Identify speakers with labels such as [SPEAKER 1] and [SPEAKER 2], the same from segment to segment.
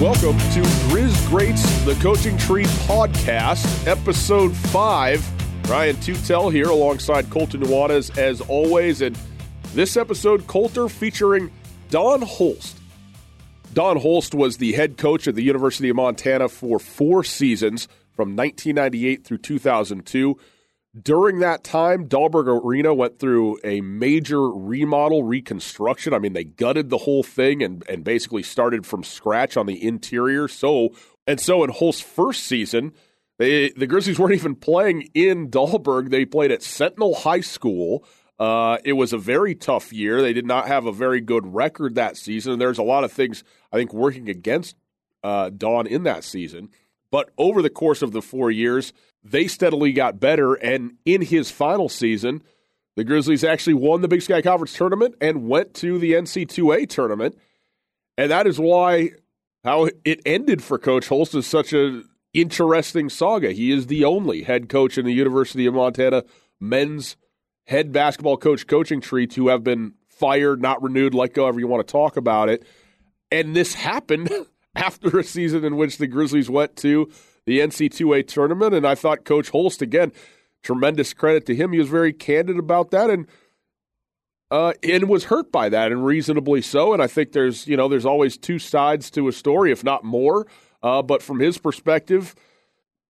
[SPEAKER 1] Welcome to Grizz Greats, the Coaching Tree Podcast, Episode 5. Ryan Tootell here alongside Colter Nuanez as always. And this episode, Colter featuring Don Holst. Don Holst was the head coach at the University of Montana for four seasons from 1998 through 2002. During that time, Dahlberg Arena went through a major remodel reconstruction. I mean, they gutted the whole thing and, and basically started from scratch on the interior. So and so in Holst's first season, they, the Grizzlies weren't even playing in Dahlberg. They played at Sentinel High School. Uh, it was a very tough year. They did not have a very good record that season. And there's a lot of things I think working against uh, Don in that season. But over the course of the four years, they steadily got better. And in his final season, the Grizzlies actually won the Big Sky Conference tournament and went to the NC2A tournament. And that is why how it ended for Coach Holst is such a interesting saga. He is the only head coach in the University of Montana men's head basketball coach coaching tree to have been fired, not renewed, let go, however you want to talk about it. And this happened after a season in which the Grizzlies went to the NC2A tournament. And I thought Coach Holst, again, tremendous credit to him. He was very candid about that and uh, and was hurt by that, and reasonably so. And I think there's you know there's always two sides to a story, if not more. Uh, but from his perspective,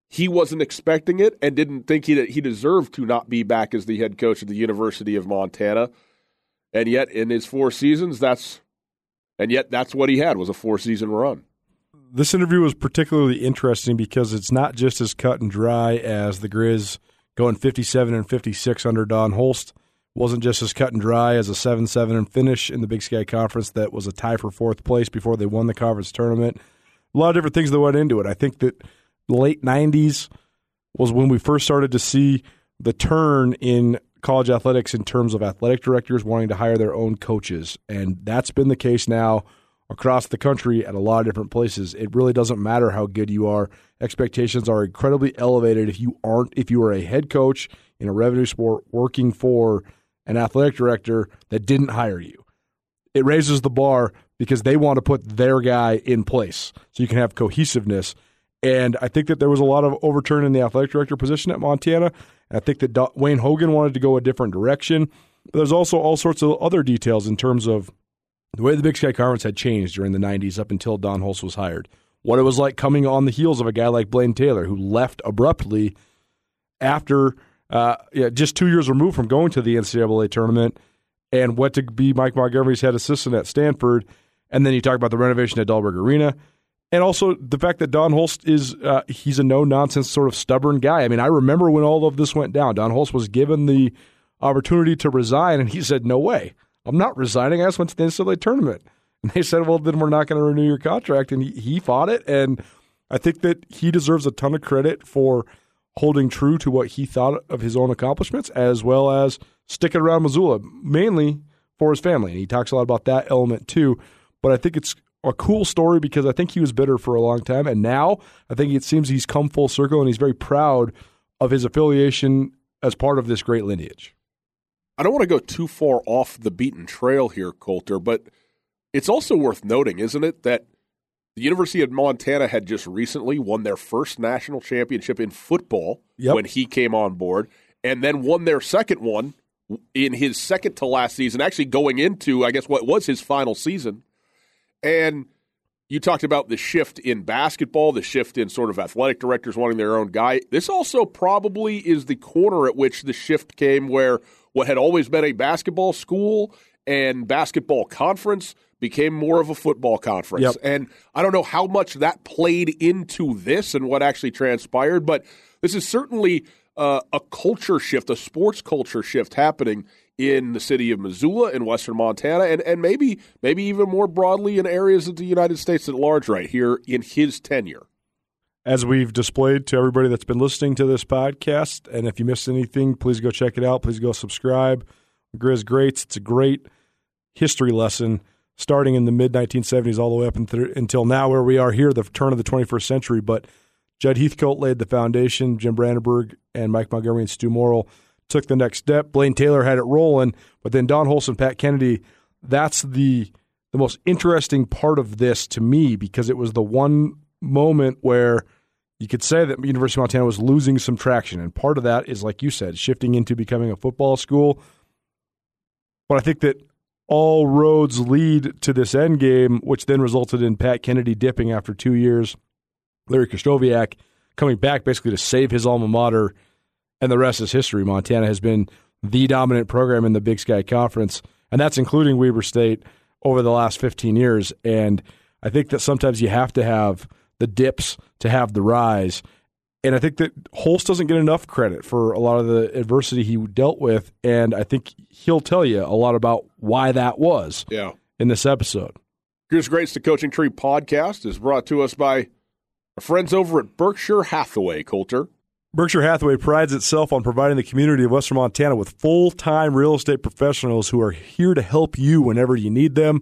[SPEAKER 1] he wasn't expecting it and didn't think he he deserved to not be back as the head coach of the University of Montana. And yet, in his four seasons, that's and yet that's what he had was a four season run
[SPEAKER 2] this interview was particularly interesting because it's not just as cut and dry as the Grizz going 57 and 56 under Don Holst. Wasn't just as cut and dry as a 7 7 and finish in the Big Sky Conference that was a tie for fourth place before they won the conference tournament. A lot of different things that went into it. I think that the late 90s was when we first started to see the turn in college athletics in terms of athletic directors wanting to hire their own coaches. And that's been the case now across the country at a lot of different places. It really doesn't matter how good you are. Expectations are incredibly elevated if you aren't if you are a head coach in a revenue sport working for an athletic director that didn't hire you. It raises the bar because they want to put their guy in place so you can have cohesiveness. And I think that there was a lot of overturn in the athletic director position at Montana. And I think that Wayne Hogan wanted to go a different direction. But there's also all sorts of other details in terms of the way the Big Sky Conference had changed during the 90s up until Don Holst was hired, what it was like coming on the heels of a guy like Blaine Taylor, who left abruptly after uh, yeah, just two years removed from going to the NCAA tournament and went to be Mike Montgomery's head assistant at Stanford. And then you talk about the renovation at Dahlberg Arena. And also the fact that Don Holst is uh, he's a no nonsense sort of stubborn guy. I mean, I remember when all of this went down. Don Holst was given the opportunity to resign, and he said, "No way, I'm not resigning. I just went to the NCAA tournament. And they said, well, then we're not going to renew your contract. And he, he fought it. And I think that he deserves a ton of credit for holding true to what he thought of his own accomplishments, as well as sticking around Missoula, mainly for his family. And he talks a lot about that element too. But I think it's a cool story because I think he was bitter for a long time. And now I think it seems he's come full circle and he's very proud of his affiliation as part of this great lineage.
[SPEAKER 1] I don't want to go too far off the beaten trail here, Colter, but it's also worth noting, isn't it, that the University of Montana had just recently won their first national championship in football yep. when he came on board, and then won their second one in his second to last season, actually going into, I guess, what was his final season. And you talked about the shift in basketball, the shift in sort of athletic directors wanting their own guy. This also probably is the corner at which the shift came where what had always been a basketball school and basketball conference became more of a football conference. Yep. And I don't know how much that played into this and what actually transpired, but this is certainly uh, a culture shift, a sports culture shift happening in the city of Missoula in western Montana and, and maybe maybe even more broadly in areas of the United States at large right here in his tenure
[SPEAKER 2] as we've displayed to everybody that's been listening to this podcast. And if you missed anything, please go check it out. Please go subscribe. Grizz Greats. It's a great history lesson starting in the mid 1970s all the way up until now, where we are here, the turn of the 21st century. But Judd Heathcote laid the foundation. Jim Brandenburg and Mike Montgomery and Stew Morrill took the next step. Blaine Taylor had it rolling, but then Don Holson, Pat Kennedy, that's the the most interesting part of this to me because it was the one moment where you could say that University of Montana was losing some traction. And part of that is, like you said, shifting into becoming a football school. But I think that all roads lead to this end game, which then resulted in Pat Kennedy dipping after two years, Larry Krystkowiak coming back basically to save his alma mater, and the rest is history. Montana has been the dominant program in the Big Sky Conference, and that's including Weber State over the last 15 years. And I think that sometimes you have to have the dips to have the rise. And I think that Holst doesn't get enough credit for a lot of the adversity he dealt with. And I think he'll tell you a lot about why that was
[SPEAKER 1] yeah.
[SPEAKER 2] in this episode.
[SPEAKER 1] Here's Greats the Coaching Tree podcast is brought to us by our friends over at Berkshire Hathaway, Colter.
[SPEAKER 2] Berkshire Hathaway prides itself on providing the community of Western Montana with full time real estate professionals who are here to help you whenever you need them.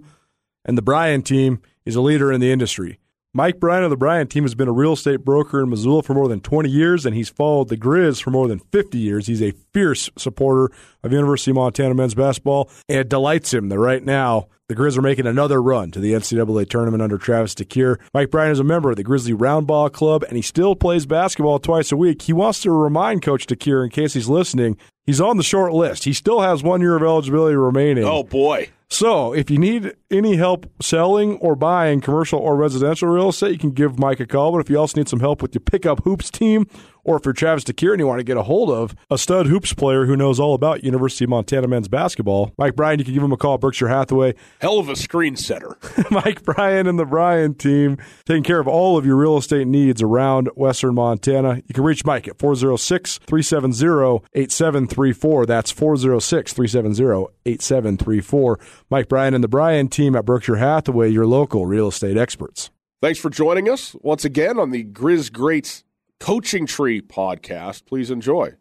[SPEAKER 2] And the Bryan team is a leader in the industry. Mike Bryan of the Bryan team has been a real estate broker in Missoula for more than 20 years, and he's followed the Grizz for more than 50 years. He's a fierce supporter of University of Montana men's basketball, and it delights him that right now the Grizz are making another run to the NCAA tournament under Travis DeCuire. Mike Bryan is a member of the Grizzly Roundball Club, and he still plays basketball twice a week. He wants to remind Coach DeCuire, in case he's listening, he's on the short list. He still has one year of eligibility remaining.
[SPEAKER 1] Oh, boy.
[SPEAKER 2] So, if you need any help selling or buying commercial or residential real estate, you can give Mike a call. But if you also need some help with your pickup hoops team, or if you're Travis DeCuire and you want to get a hold of a stud hoops player who knows all about University of Montana men's basketball, Mike Bryan, you can give him a call at Berkshire Hathaway.
[SPEAKER 1] Hell of a screen setter.
[SPEAKER 2] Mike Bryan and the Bryan team taking care of all of your real estate needs around Western Montana. You can reach Mike at 406 370 8734. That's 406 370 8734. Mike Bryan and the Bryan team at Berkshire Hathaway, your local real estate experts.
[SPEAKER 1] Thanks for joining us once again on the Grizz Greats Coaching Tree podcast. Please enjoy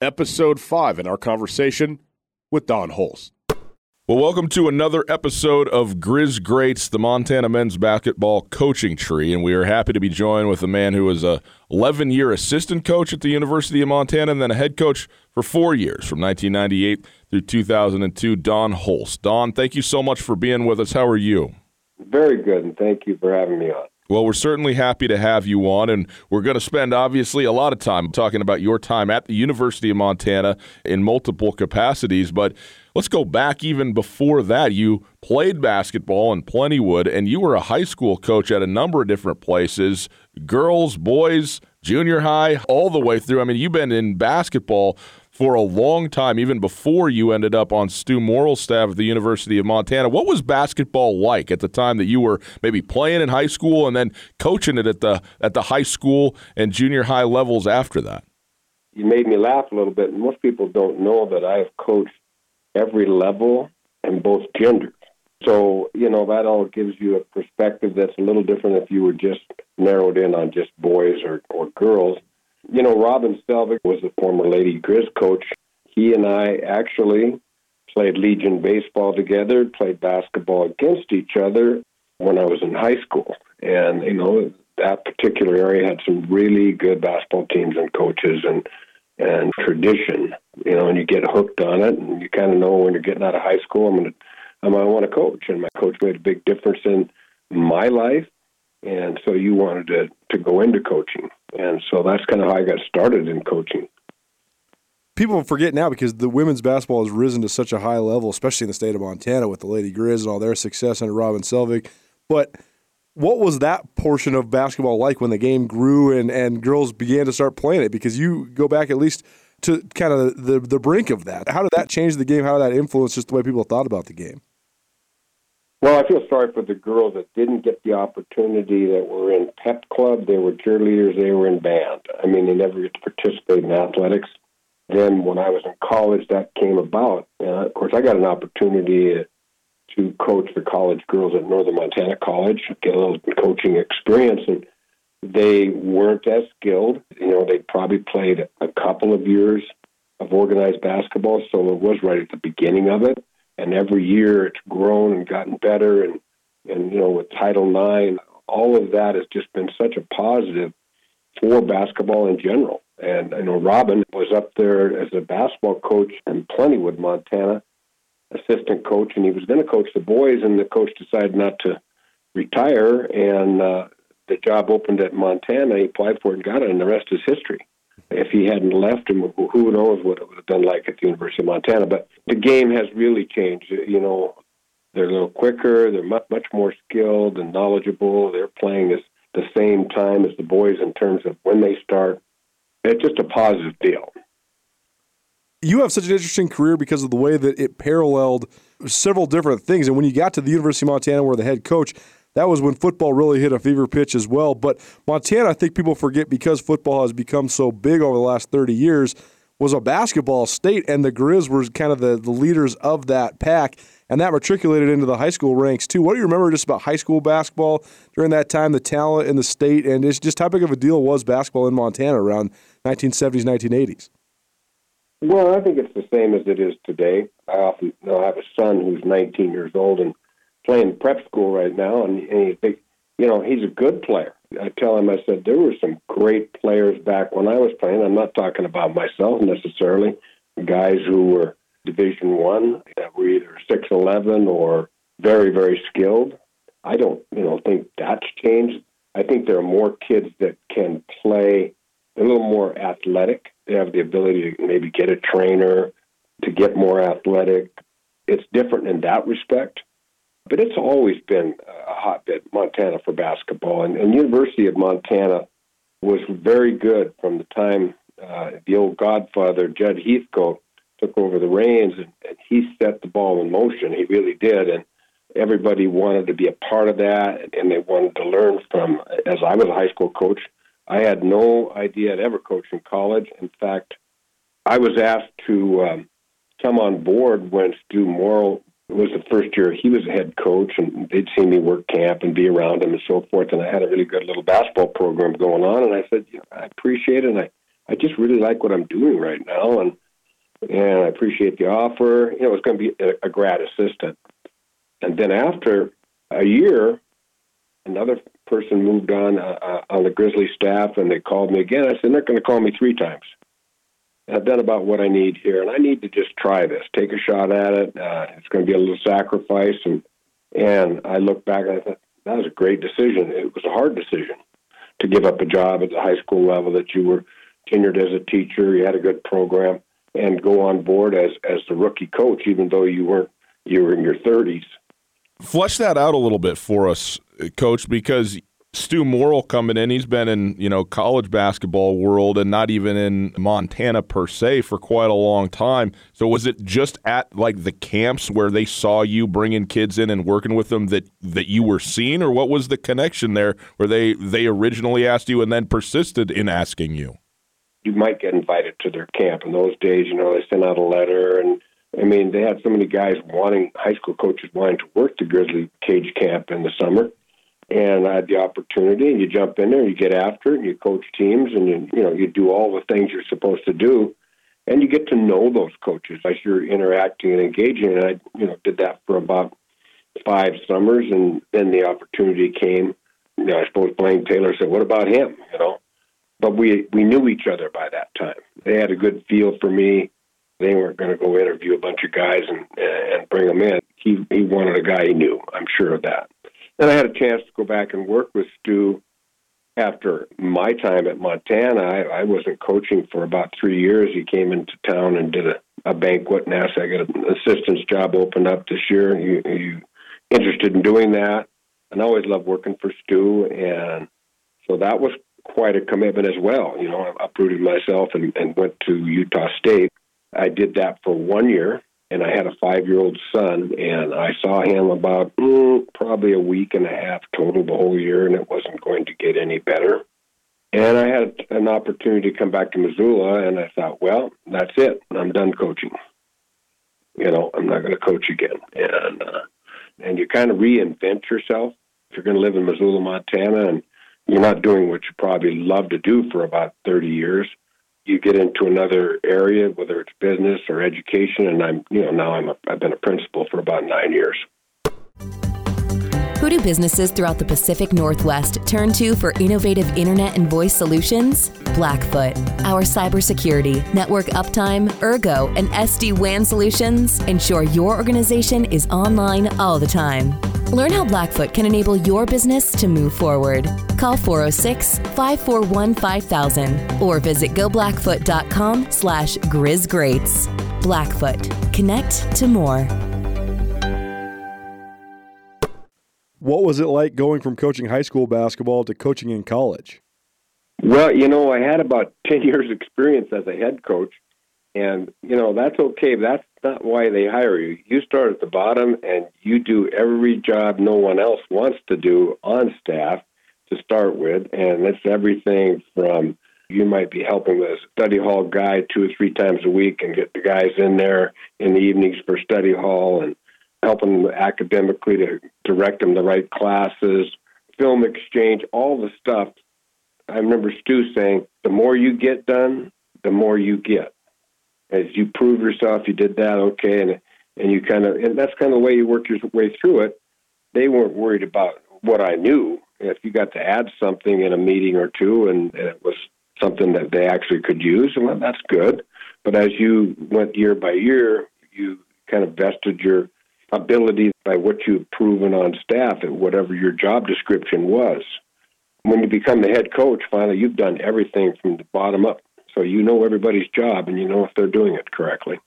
[SPEAKER 1] episode five in our conversation with Don Holst. Well, welcome to another episode of Grizz Greats, the Montana men's basketball coaching tree. And we are happy to be joined with a man who was a 11 year assistant coach at the University of Montana and then a head coach for four years from 1998 through 2002, Don Holst. Don, thank you so much for being with us. How are you?
[SPEAKER 3] Very good, and thank you for having me on.
[SPEAKER 1] Well, we're certainly happy to have you on, and we're going to spend obviously a lot of time talking about your time at the University of Montana in multiple capacities. But let's go back even before that. You played basketball in Plentywood, and you were a high school coach at a number of different places girls, boys, junior high, all the way through. I mean, you've been in basketball for a long time, even before you ended up on Stew Morrill's staff at the University of Montana. What was basketball like at the time that you were maybe playing in high school and then coaching it at the at the high school and junior high levels after that?
[SPEAKER 3] You made me laugh a little bit. Most people don't know that I have coached every level and both genders. So, you know, that all gives you a perspective that's a little different if you were just narrowed in on just boys or, or girls. You know, Robin Selvig was the former Lady Grizz coach. He and I actually played Legion baseball together, played basketball against each other when I was in high school. And, you know, that particular area had some really good basketball teams and coaches and and tradition, you know, and you get hooked on it and you kind of know when you're getting out of high school, I'm going to, I might want to coach. And my coach made a big difference in my life. And so you wanted to, to go into coaching. And so that's kind of how I got started in coaching.
[SPEAKER 2] People forget now because the women's basketball has risen to such a high level, especially in the state of Montana with the Lady Grizz and all their success under Robin Selvig. But what was that portion of basketball like when the game grew and, and girls began to start playing it? Because you go back at least to kind of the, the brink of that. How did that change the game? How did that influence just the way people thought about the game?
[SPEAKER 3] Well, I feel sorry for the girls that didn't get the opportunity that were in pep club. They were cheerleaders. They were in band. I mean, they never get to participate in athletics. Then, when I was in college, that came about. And of course, I got an opportunity to coach the college girls at Northern Montana College, get a little coaching experience, and they weren't as skilled. You know, they probably played a couple of years of organized basketball, so it was right at the beginning of it and every year it's grown and gotten better and and you know with title ix all of that has just been such a positive for basketball in general and i know robin was up there as a basketball coach in plentywood montana assistant coach, and he was going to coach the boys, and the coach decided not to retire, and uh, the job opened at Montana. He applied for it and got it, and the rest is history. If he hadn't left him, who knows what it would have been like at the University of Montana. But the game has really changed. You know, they're a little quicker. They're much more skilled and knowledgeable. They're playing this the same time as the boys in terms of when they start. It's just a positive deal.
[SPEAKER 2] You have such an interesting career because of the way that it paralleled several different things. And when you got to the University of Montana, where the head coach, that was when football really hit a fever pitch as well. But Montana, I think people forget because football has become so big over the last 30 years, was a basketball state, and the Grizz were kind of the, the leaders of that pack, and that matriculated into the high school ranks too. What do you remember just about high school basketball during that time, the talent in the state, and it's just how big of a deal was basketball in Montana around 1970s, 1980s?
[SPEAKER 3] Well, I think it's the same as it is today. I often you know, I have a son who's 19 years old and playing prep school right now, and, and he think, you know, he's a good player. I tell him, I said, there were some great players back when I was playing. I'm not talking about myself necessarily. Guys who were Division One that were either six eleven or very very skilled. I don't, you know, think that's changed. I think there are more kids that can play a little more athletic. They have the ability to maybe get a trainer to get more athletic. It's different in that respect. But it's always been a hotbed, Montana, for basketball. And, and University of Montana was very good from the time uh, the old godfather, Judd Heathcote, took over the reins and, and he set the ball in motion. He really did. And everybody wanted to be a part of that and they wanted to learn from. As I was a high school coach, I had no idea I'd ever coach in college. In fact, I was asked to um, come on board when Stew Morrill it was the first year he was a head coach, and they'd seen me work camp and be around him and so forth. And I had a really good little basketball program going on, and I said, know, I appreciate it. And I, I just really like what I'm doing right now, and and I appreciate the offer. You know, it was going to be a, a grad assistant, and then after a year, another person moved on uh, uh on the Grizzly staff, and they called me again. I said, they're going to call me three times. I've done about what I need here, and I need to just try this, take a shot at it. Uh, it's going to be a little sacrifice, and and I look back and I thought that was a great decision. It was a hard decision to give up a job at the high school level that you were tenured as a teacher, you had a good program, and go on board as as the rookie coach, even though you weren't you were in your thirties.
[SPEAKER 1] Flesh that out a little bit for us, Coach, because Stew Morrill coming in. He's been in you know college basketball world and not even in Montana per se for quite a long time. So was it just at like the camps where they saw you bringing kids in and working with them that that you were seeing, or what was the connection there where they they originally asked you and then persisted in asking you?
[SPEAKER 3] You might get invited to their camp. In those days, you know, they sent out a letter and. I mean, they had so many guys wanting high school coaches wanting to work the Grizzly Cage Camp in the summer and I had the opportunity, and you jump in there, you get after it, and you coach teams, and you you know you do all the things you're supposed to do, and you get to know those coaches as you're interacting and engaging. And I you know did that for about five summers, and then the opportunity came. You know, I suppose Blaine Taylor said, "What about him?" You know, but we we knew each other by that time. They had a good feel for me. They weren't going to go interview a bunch of guys and and bring them in. He he wanted a guy he knew. I'm sure of that. Then I had a chance to go back and work with Stew after my time at Montana. I, I wasn't coaching for about three years. He came into town and did a, a banquet and asked, I got an assistant's job opened up this year. Are you, are you interested in doing that? And I always loved working for Stew. And so that was quite a commitment as well. You know, I uprooted myself and, and went to Utah State. I did that for one year and I had a five year old son, and I saw him about mm, probably a week and a half total the whole year, and it wasn't going to get any better. And I had an opportunity to come back to Missoula, and I thought, well, that's it. I'm done coaching. You know, I'm not going to coach again. And uh, and you kind of reinvent yourself. If you're going to live in Missoula, Montana, and you're not doing what you probably love to do for about 30 years, you get into another area, whether it's business or education, and I'm, you know, now I'm a, I've been a principal for about nine years.
[SPEAKER 4] Who do businesses throughout the Pacific Northwest turn to for innovative internet and voice solutions? Blackfoot. Our cybersecurity, network uptime, Ergo, and SD WAN solutions ensure your organization is online all the time. Learn how Blackfoot can enable your business to move forward. Call 406 541 5000 or visit goblackfoot.com slash grizzgreats. Blackfoot. Connect to more.
[SPEAKER 2] What was it like going from coaching high school basketball to coaching in college?
[SPEAKER 3] Well, you know, I had about 10 years experience as a head coach and, you know, that's okay. That's not why they hire you. You start at the bottom and you do every job no one else wants to do on staff to start with. And it's everything from you might be helping the study hall guy two or three times a week and get the guys in there in the evenings for study hall and helping them academically to direct them the right classes, film exchange, all the stuff. I remember Stew saying, the more you get done, the more you get. As you prove yourself, you did that, okay, and and you kind of, and that's kind of the way you work your way through it. They weren't worried about what I knew. If you got to add something in a meeting or two, and, and it was something that they actually could use, well, that's good. But as you went year by year, you kind of vested your ability by what you've proven on staff at whatever your job description was. When you become the head coach, finally, you've done everything from the bottom up. So you know everybody's job and you know if they're doing it correctly.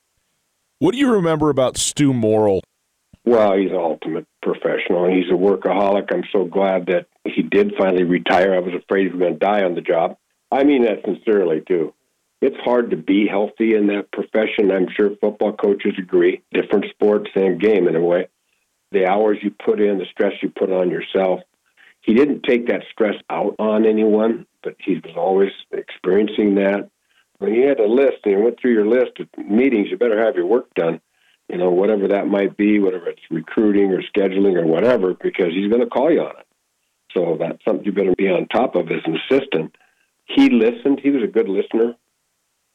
[SPEAKER 1] What do you remember about Stew Morrill?
[SPEAKER 3] Well, he's an ultimate professional. He's a workaholic. I'm so glad that he did finally retire. I was afraid he was going to die on the job. I mean that sincerely, too. It's hard to be healthy in that profession. I'm sure football coaches agree. Different sport, same game in a way. The hours you put in, the stress you put on yourself. He didn't take that stress out on anyone, but he was always experiencing that. When you had a list and you went through your list of meetings, you better have your work done. You know, whatever that might be, whatever it's recruiting or scheduling or whatever, because he's going to call you on it. So that's something you better be on top of as an assistant. He listened. He was a good listener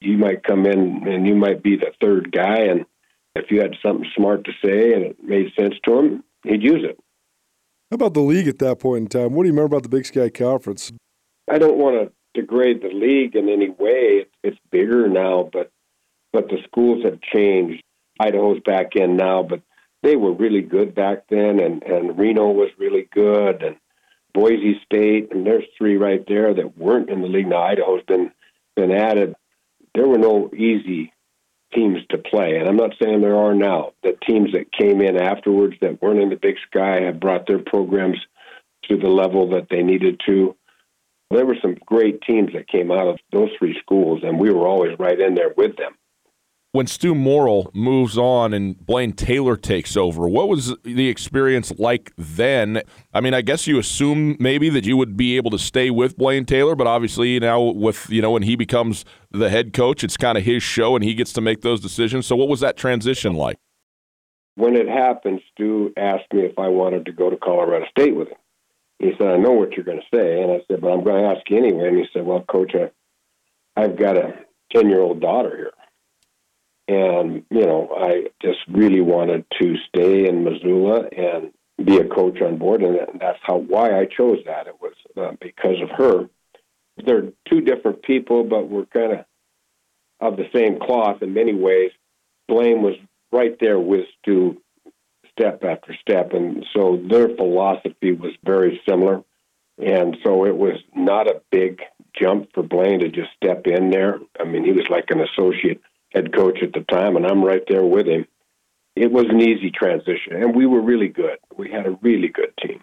[SPEAKER 3] you might come in and you might be the third guy, and if you had something smart to say and it made sense to him, he'd use it.
[SPEAKER 2] How about the league at that point in time? What do you remember about the Big Sky Conference?
[SPEAKER 3] I don't want to degrade the league in any way. It's bigger now, but but the schools have changed. Idaho's back in now, but they were really good back then, and and Reno was really good, and Boise State, and there's three right there that weren't in the league. Now Idaho's been been added, there were no easy teams to play. And I'm not saying there are now. The teams that came in afterwards that weren't in the big sky have brought their programs to the level that they needed to. There were some great teams that came out of those three schools, and we were always right in there with them
[SPEAKER 1] when Stew Morrill moves on and Blaine Taylor takes over, what was the experience like then? I mean, I guess you assume maybe that you would be able to stay with Blaine Taylor, but obviously now with you know when he becomes the head coach, it's kind of his show and he gets to make those decisions. So, what was that transition like?
[SPEAKER 3] When it happened, Stew asked me if I wanted to go to Colorado State with him. He said, "I know what you're going to say," and I said, "But I'm going to ask you anyway." And he said, "Well, Coach, I, I've got a ten-year-old daughter here." And, you know, I just really wanted to stay in Missoula and be a coach on board. And that's how why I chose that. It was uh, because of her. They're two different people, but we're kind of of the same cloth in many ways. Blaine was right there with Stew step after step. And so their philosophy was very similar. And so it was not a big jump for Blaine to just step in there. I mean, he was like an associate head coach at the time, and I'm right there with him. It was an easy transition, and we were really good. We had a really good team.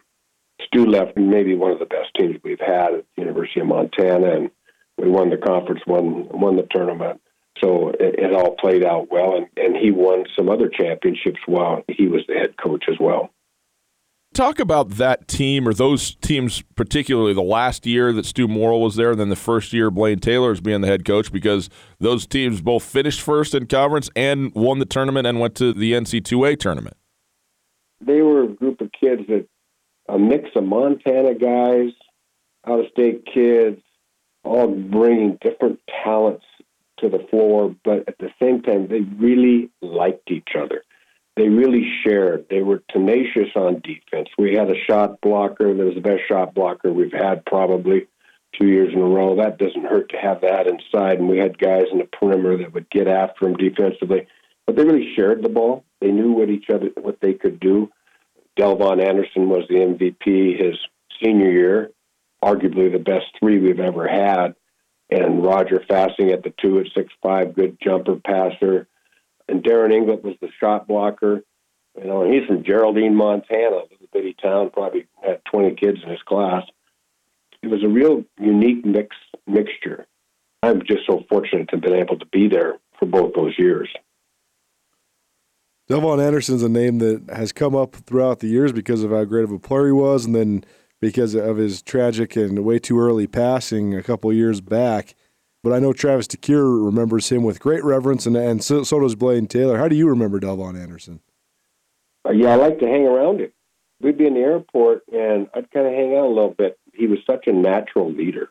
[SPEAKER 3] Stew left maybe one of the best teams we've had at the University of Montana, and we won the conference, won won the tournament. So it, it all played out well, and, and he won some other championships while he was the head coach as well.
[SPEAKER 1] Talk about that team or those teams, particularly the last year that Stew Morrill was there, and then the first year Blaine Taylor is being the head coach, because those teams both finished first in conference and won the tournament and went to the NC2A tournament.
[SPEAKER 3] They were a group of kids that a mix of Montana guys, out of state kids, all bringing different talents to the floor, but at the same time, they really liked each other. They really shared. They were tenacious on defense. We had a shot blocker that was the best shot blocker we've had probably two years in a row. That doesn't hurt to have that inside. And we had guys in the perimeter that would get after him defensively. But they really shared the ball. They knew what each other what they could do. Delvon Anderson was the MVP his senior year, arguably the best three we've ever had. And Roger Fasting at the two at six five, good jumper passer. And Daren Engellant was the shot blocker. You know, and he's from Geraldine, Montana, a little bitty town, probably had 20 kids in his class. It was a real unique mix mixture. I'm just so fortunate to have been able to be there for both those years.
[SPEAKER 2] Delvon Anderson's a name that has come up throughout the years because of how great of a player he was, and then because of his tragic and way too early passing a couple years back. But I know Travis DeCuire remembers him with great reverence, and, and so, so does Blaine Taylor. How do you remember Delvon Anderson?
[SPEAKER 3] Uh, yeah, I like to hang around him. We'd be in the airport, and I'd kind of hang out a little bit. He was such a natural leader.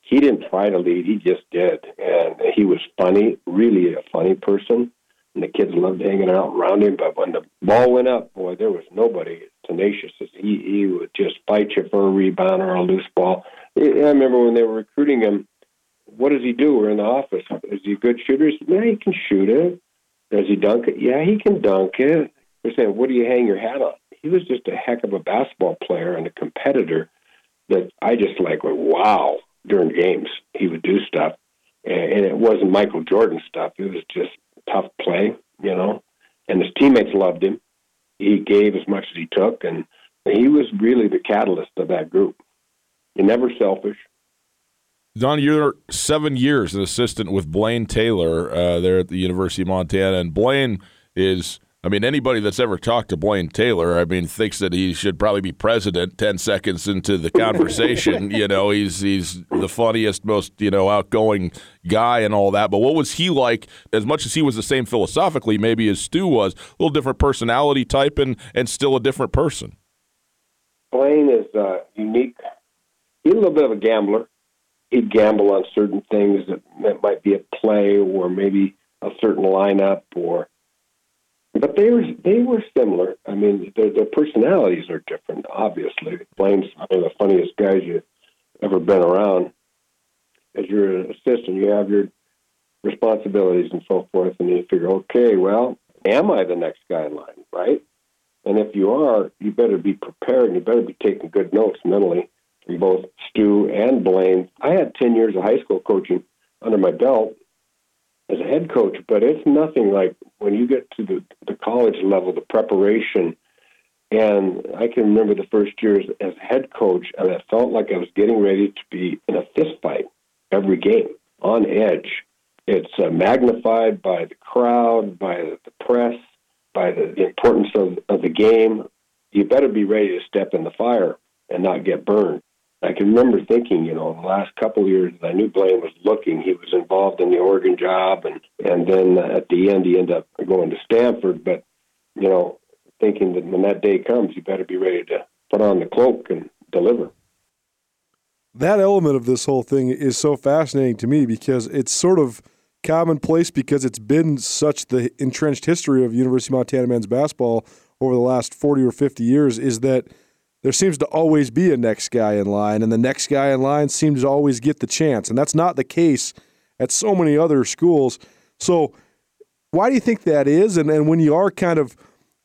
[SPEAKER 3] He didn't try to lead; he just did, and he was funny, really a funny person and the kids loved hanging out around him. But when the ball went up, boy, there was nobody tenacious. As he he would just fight you for a rebound or a loose ball. I remember when they were recruiting him. What does he do? We're in the office. Is he a good shooter? Yeah, he can shoot it. Does he dunk it? Yeah, he can dunk it. They're saying, what do you hang your hat on? He was just a heck of a basketball player and a competitor that I just like went, wow, during games. He would do stuff. And it wasn't Michael Jordan stuff. It was just tough play, you know, and his teammates loved him. He gave as much as he took, and he was really the catalyst of that group. He never selfish.
[SPEAKER 1] Don, you're seven years an assistant with Blaine Taylor uh, there at the University of Montana, and Blaine is I mean, anybody that's ever talked to Blaine Taylor, I mean, thinks that he should probably be president ten seconds into the conversation. you know, he's he's the funniest, most you know outgoing guy and all that. But what was he like? As much as he was the same philosophically, maybe as Stew was, a little different personality type, and and still a different person.
[SPEAKER 3] Blaine is uh, unique. He's a little bit of a gambler. He'd gamble on certain things that, that might be a play or maybe a certain lineup or but they were they were similar. I mean, their, their personalities are different. Obviously, Blaine's one of the funniest guys you've ever been around. As you're assistant, you have your responsibilities and so forth, and you figure, okay, well, am I the next guy in line, right? And if you are, you better be prepared. and You better be taking good notes mentally both Stew and Blaine. I had ten years of high school coaching under my belt, as a head coach, but it's nothing like when you get to the, the college level, the preparation. And I can remember the first years as head coach, and I felt like I was getting ready to be in a fist fight every game, on edge. It's uh, magnified by the crowd, by the press, by the, the importance of, of the game. You better be ready to step in the fire and not get burned. I can remember thinking, you know, the last couple of years I knew Blaine was looking. He was involved in the Oregon job, and and then uh, at the end he ended up going to Stanford. But you know, thinking that when that day comes, you better be ready to put on the cloak and deliver.
[SPEAKER 2] That element of this whole thing is so fascinating to me because it's sort of commonplace because it's been such the entrenched history of University of Montana men's basketball over the last 40 or 50 years is that there seems to always be a next guy in line, and the next guy in line seems to always get the chance. And that's not the case at so many other schools. So, why do you think that is? And, and when you are kind of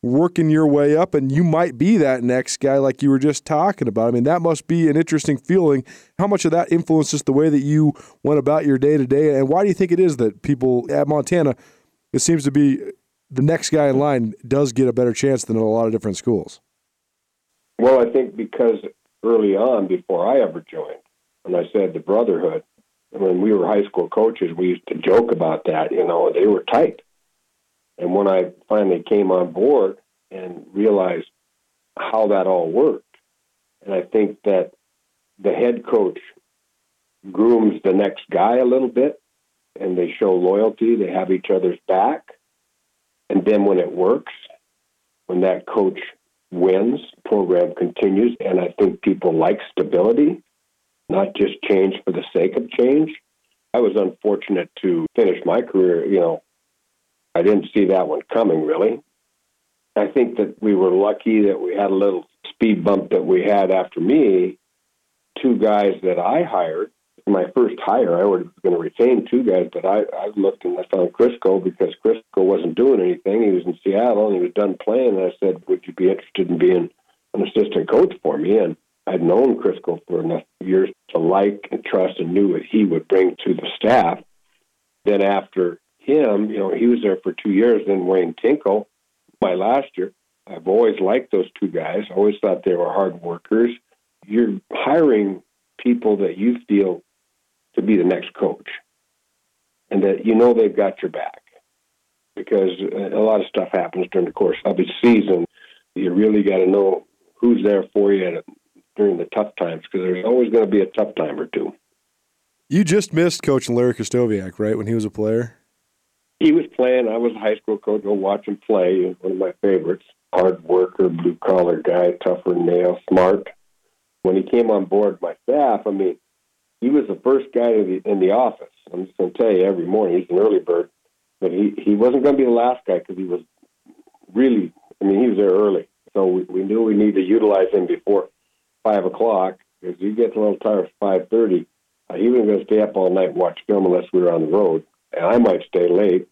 [SPEAKER 2] working your way up, and you might be that next guy, like you were just talking about, I mean, that must be an interesting feeling. How much of that influences the way that you went about your day to day? And why do you think it is that people at Montana, it seems to be the next guy in line does get a better chance than a lot of different schools?
[SPEAKER 3] Well, I think because early on, before I ever joined, when I said the brotherhood, when we were high school coaches, we used to joke about that. You know, they were tight. And when I finally came on board and realized how that all worked, and I think that the head coach grooms the next guy a little bit, and they show loyalty, they have each other's back. And then when it works, when that coach wins, program continues, and I think people like stability, not just change for the sake of change. I was unfortunate to finish my career, you know, I didn't see that one coming really. I think that we were lucky that we had a little speed bump that we had after me. Two guys that I hired, my first hire, I was going to retain two guys, but I, I looked and I found Crisco because Crisco wasn't doing anything. He was in Seattle and he was done playing. And I said, Would you be interested in being an assistant coach for me? And I'd known Crisco for enough years to like and trust and knew what he would bring to the staff. Then after him, you know, he was there for two years. Then Wayne Tinkle, my last year. I've always liked those two guys. I Always thought they were hard workers. You're hiring people that you feel to be the next coach, and that you know they've got your back because uh, a lot of stuff happens during the course of a season. You really got to know who's there for you during the tough times because there's always going to be a tough time or two.
[SPEAKER 2] You just missed coaching Larry Krystkowiak, right, when he was a player?
[SPEAKER 3] He was playing. I was a high school coach. Go watch him play. He was One of my favorites. Hard worker, blue collar guy, tougher nails, smart. When he came on board my staff, I mean, he was the first guy in the, in the office. I'm just going to tell you, every morning he's an early bird, but he he wasn't going to be the last guy because he was really. I mean, he was there early, so we, we knew we needed to utilize him before five o'clock because he gets a little tired at five thirty. Uh, he wasn't going to stay up all night and watch film unless we were on the road, and I might stay late.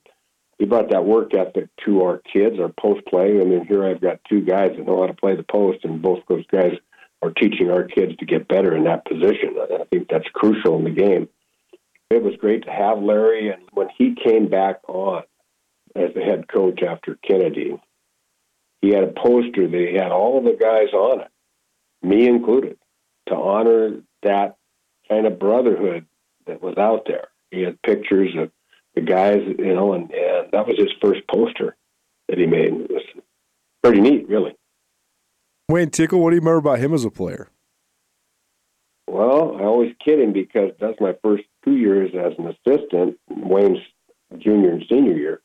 [SPEAKER 3] He brought that work ethic to our kids, our post play. and then here I've got two guys that know how to play the post, and both those guys are teaching our kids to get better in that position. I think that's crucial in the game. It was great to have Larry, and when he came back on as the head coach after Kennedy, he had a poster that he had all the guys on it, me included, to honor that kind of brotherhood that was out there. He had pictures of the guys, you know, and, and that was his first poster that he made. It was pretty neat, really.
[SPEAKER 2] Wayne Tinkle, what do you remember about him as a player?
[SPEAKER 3] Well, I always kid him because that's my first two years as an assistant. Wayne's junior and senior year.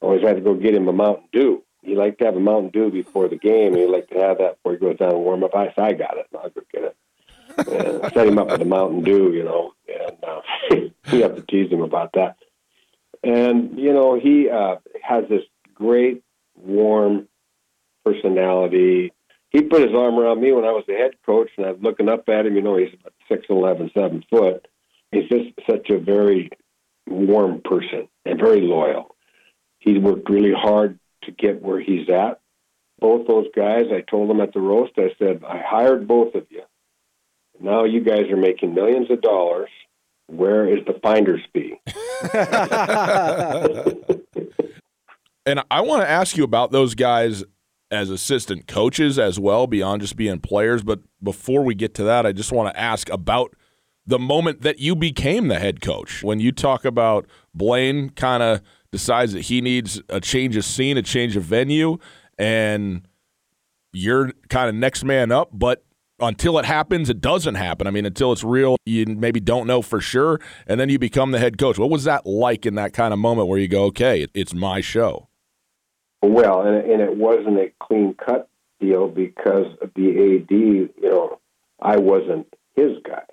[SPEAKER 3] I always had to go get him a Mountain Dew. He liked to have a Mountain Dew before the game, and he liked to have that before he goes down and warm up. I said, I got it. I'll go get it. And I set him up with a Mountain Dew, you know, and uh, we have to tease him about that. And, you know, he uh, has this great, warm personality. He put his arm around me when I was the head coach, and I'm looking up at him. You know, he's about 6'11, 7 foot. He's just such a very warm person and very loyal. He worked really hard to get where he's at. Both those guys, I told them at the roast, I said, I hired both of you. Now you guys are making millions of dollars. Where is the finder's fee?
[SPEAKER 1] and I want to ask you about those guys as assistant coaches as well, beyond just being players. But before we get to that, I just want to ask about the moment that you became the head coach. When you talk about Blaine kind of decides that he needs a change of scene, a change of venue, and you're kind of next man up, but until it happens, it doesn't happen. I mean, until it's real, you maybe don't know for sure, and then you become the head coach. What was that like in that kind of moment where you go, okay, it's my show?
[SPEAKER 3] Well, and, and it wasn't a clean cut deal because the AD, you know, I wasn't his guy.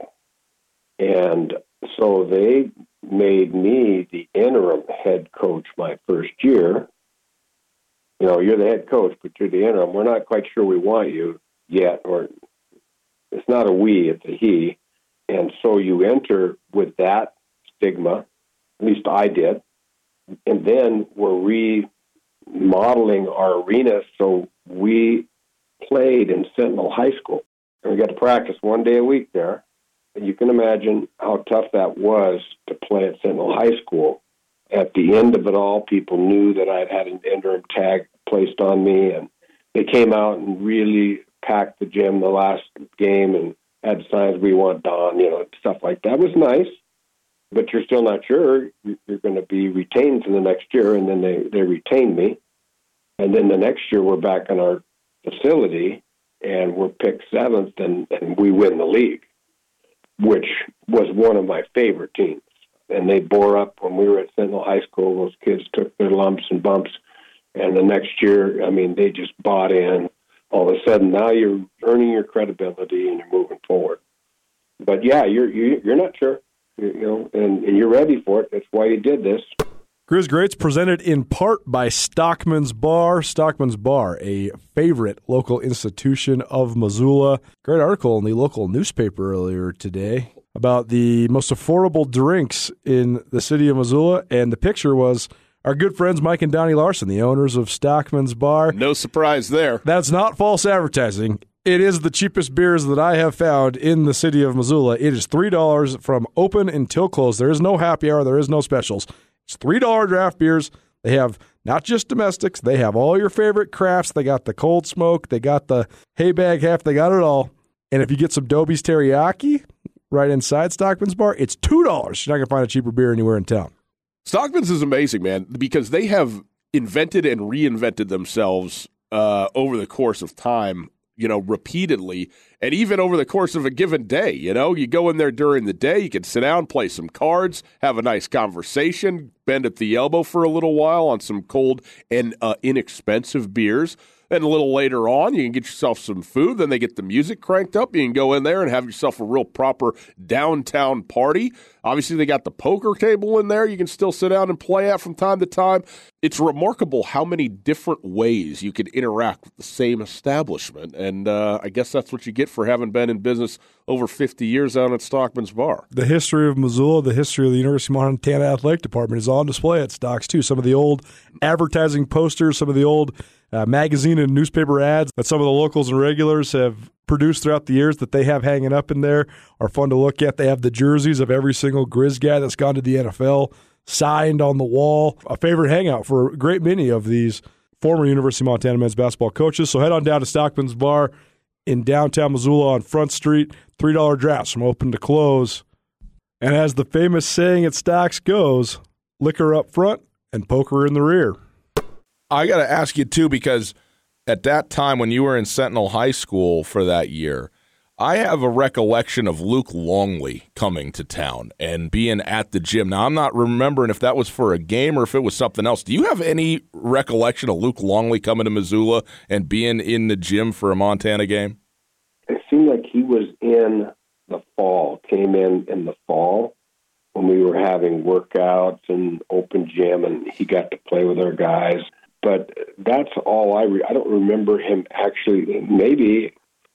[SPEAKER 3] And so they made me the interim head coach my first year. You know, you're the head coach, but you're the interim. We're not quite sure we want you yet, or it's not a we, it's a he. And so you enter with that stigma, at least I did. And then we're remodeling our arena so we played in Sentinel High School. And we got to practice one day a week there. And you can imagine how tough that was to play at Sentinel High School. At the end of it all, people knew that I'd had an interim tag placed on me, and they came out and really packed the gym the last game and had signs we want Don, you know, stuff like that. It was nice, but you're still not sure you're going to be retained for the next year, and then they they retained me, and then the next year we're back in our facility and we're picked seventh, and and we win the league, which was one of my favorite teams. And they bore up when we were at Sentinel High School. Those kids took their lumps and bumps, and the next year, I mean, they just bought in all of a sudden now you're earning your credibility and you're moving forward. But yeah, you're you, you're not sure, you, you know, and, and you're ready for it. That's why you did this.
[SPEAKER 2] Grizz Greats presented in part by Stockman's Bar. Stockman's Bar, a favorite local institution of Missoula. Great article in the local newspaper earlier today about the most affordable drinks in the city of Missoula, and the picture was our good friends Mike and Donnie Larson, the owners of Stockman's Bar.
[SPEAKER 1] No surprise there.
[SPEAKER 2] That's not false advertising. It is the cheapest beers that I have found in the city of Missoula. It is $3 from open until close. There is no happy hour, there is no specials. It's $3 draft beers. They have not just domestics, they have all your favorite crafts. They got the cold smoke, they got the hay bag half, they got it all. And if you get some Dobie's teriyaki right inside Stockman's Bar, it's $2. You're not going to find a cheaper beer anywhere in town.
[SPEAKER 1] Stockman's is amazing, man, because they have invented and reinvented themselves uh, over the course of time you know, repeatedly and even over the course of a given day. You know, you go in there during the day, you can sit down, play some cards, have a nice conversation, bend at the elbow for a little while on some cold and uh, inexpensive beers. Then a little later on, you can get yourself some food. Then they get the music cranked up. You can go in there and have yourself a real proper downtown party. Obviously, they got the poker table in there you can still sit down and play at from time to time. It's remarkable how many different ways you can interact with the same establishment. And uh, I guess that's what you get for having been in business over 50 years down at Stockman's Bar.
[SPEAKER 2] The history of Missoula, the history of the University of Montana Athletic Department is on display at Stocks, too. Some of the old advertising posters, some of the old uh, magazine and newspaper ads that some of the locals and regulars have produced throughout the years that they have hanging up in there are fun to look at. They have the jerseys of every single Grizz guy that's gone to the NFL signed on the wall. A favorite hangout for a great many of these former University of Montana men's basketball coaches. So head on down to Stockman's Bar in downtown Missoula on Front Street. $3 drafts from open to close. And as the famous saying at Stocks goes, liquor up front and poker in the rear.
[SPEAKER 5] I got to ask you too because at that time when you were in Sentinel High School for that year, I have a recollection of Luke Longley coming to town and being at the gym. Now I'm not remembering if that was for a game or if it was something else. Do you have any recollection of Luke Longley coming to Missoula and being in the gym for a Montana game?
[SPEAKER 3] It seemed like he was in the fall, came in in the fall when we were having workouts and open gym, and he got to play with our guys but that's all I. Re- I don't remember him actually. Maybe,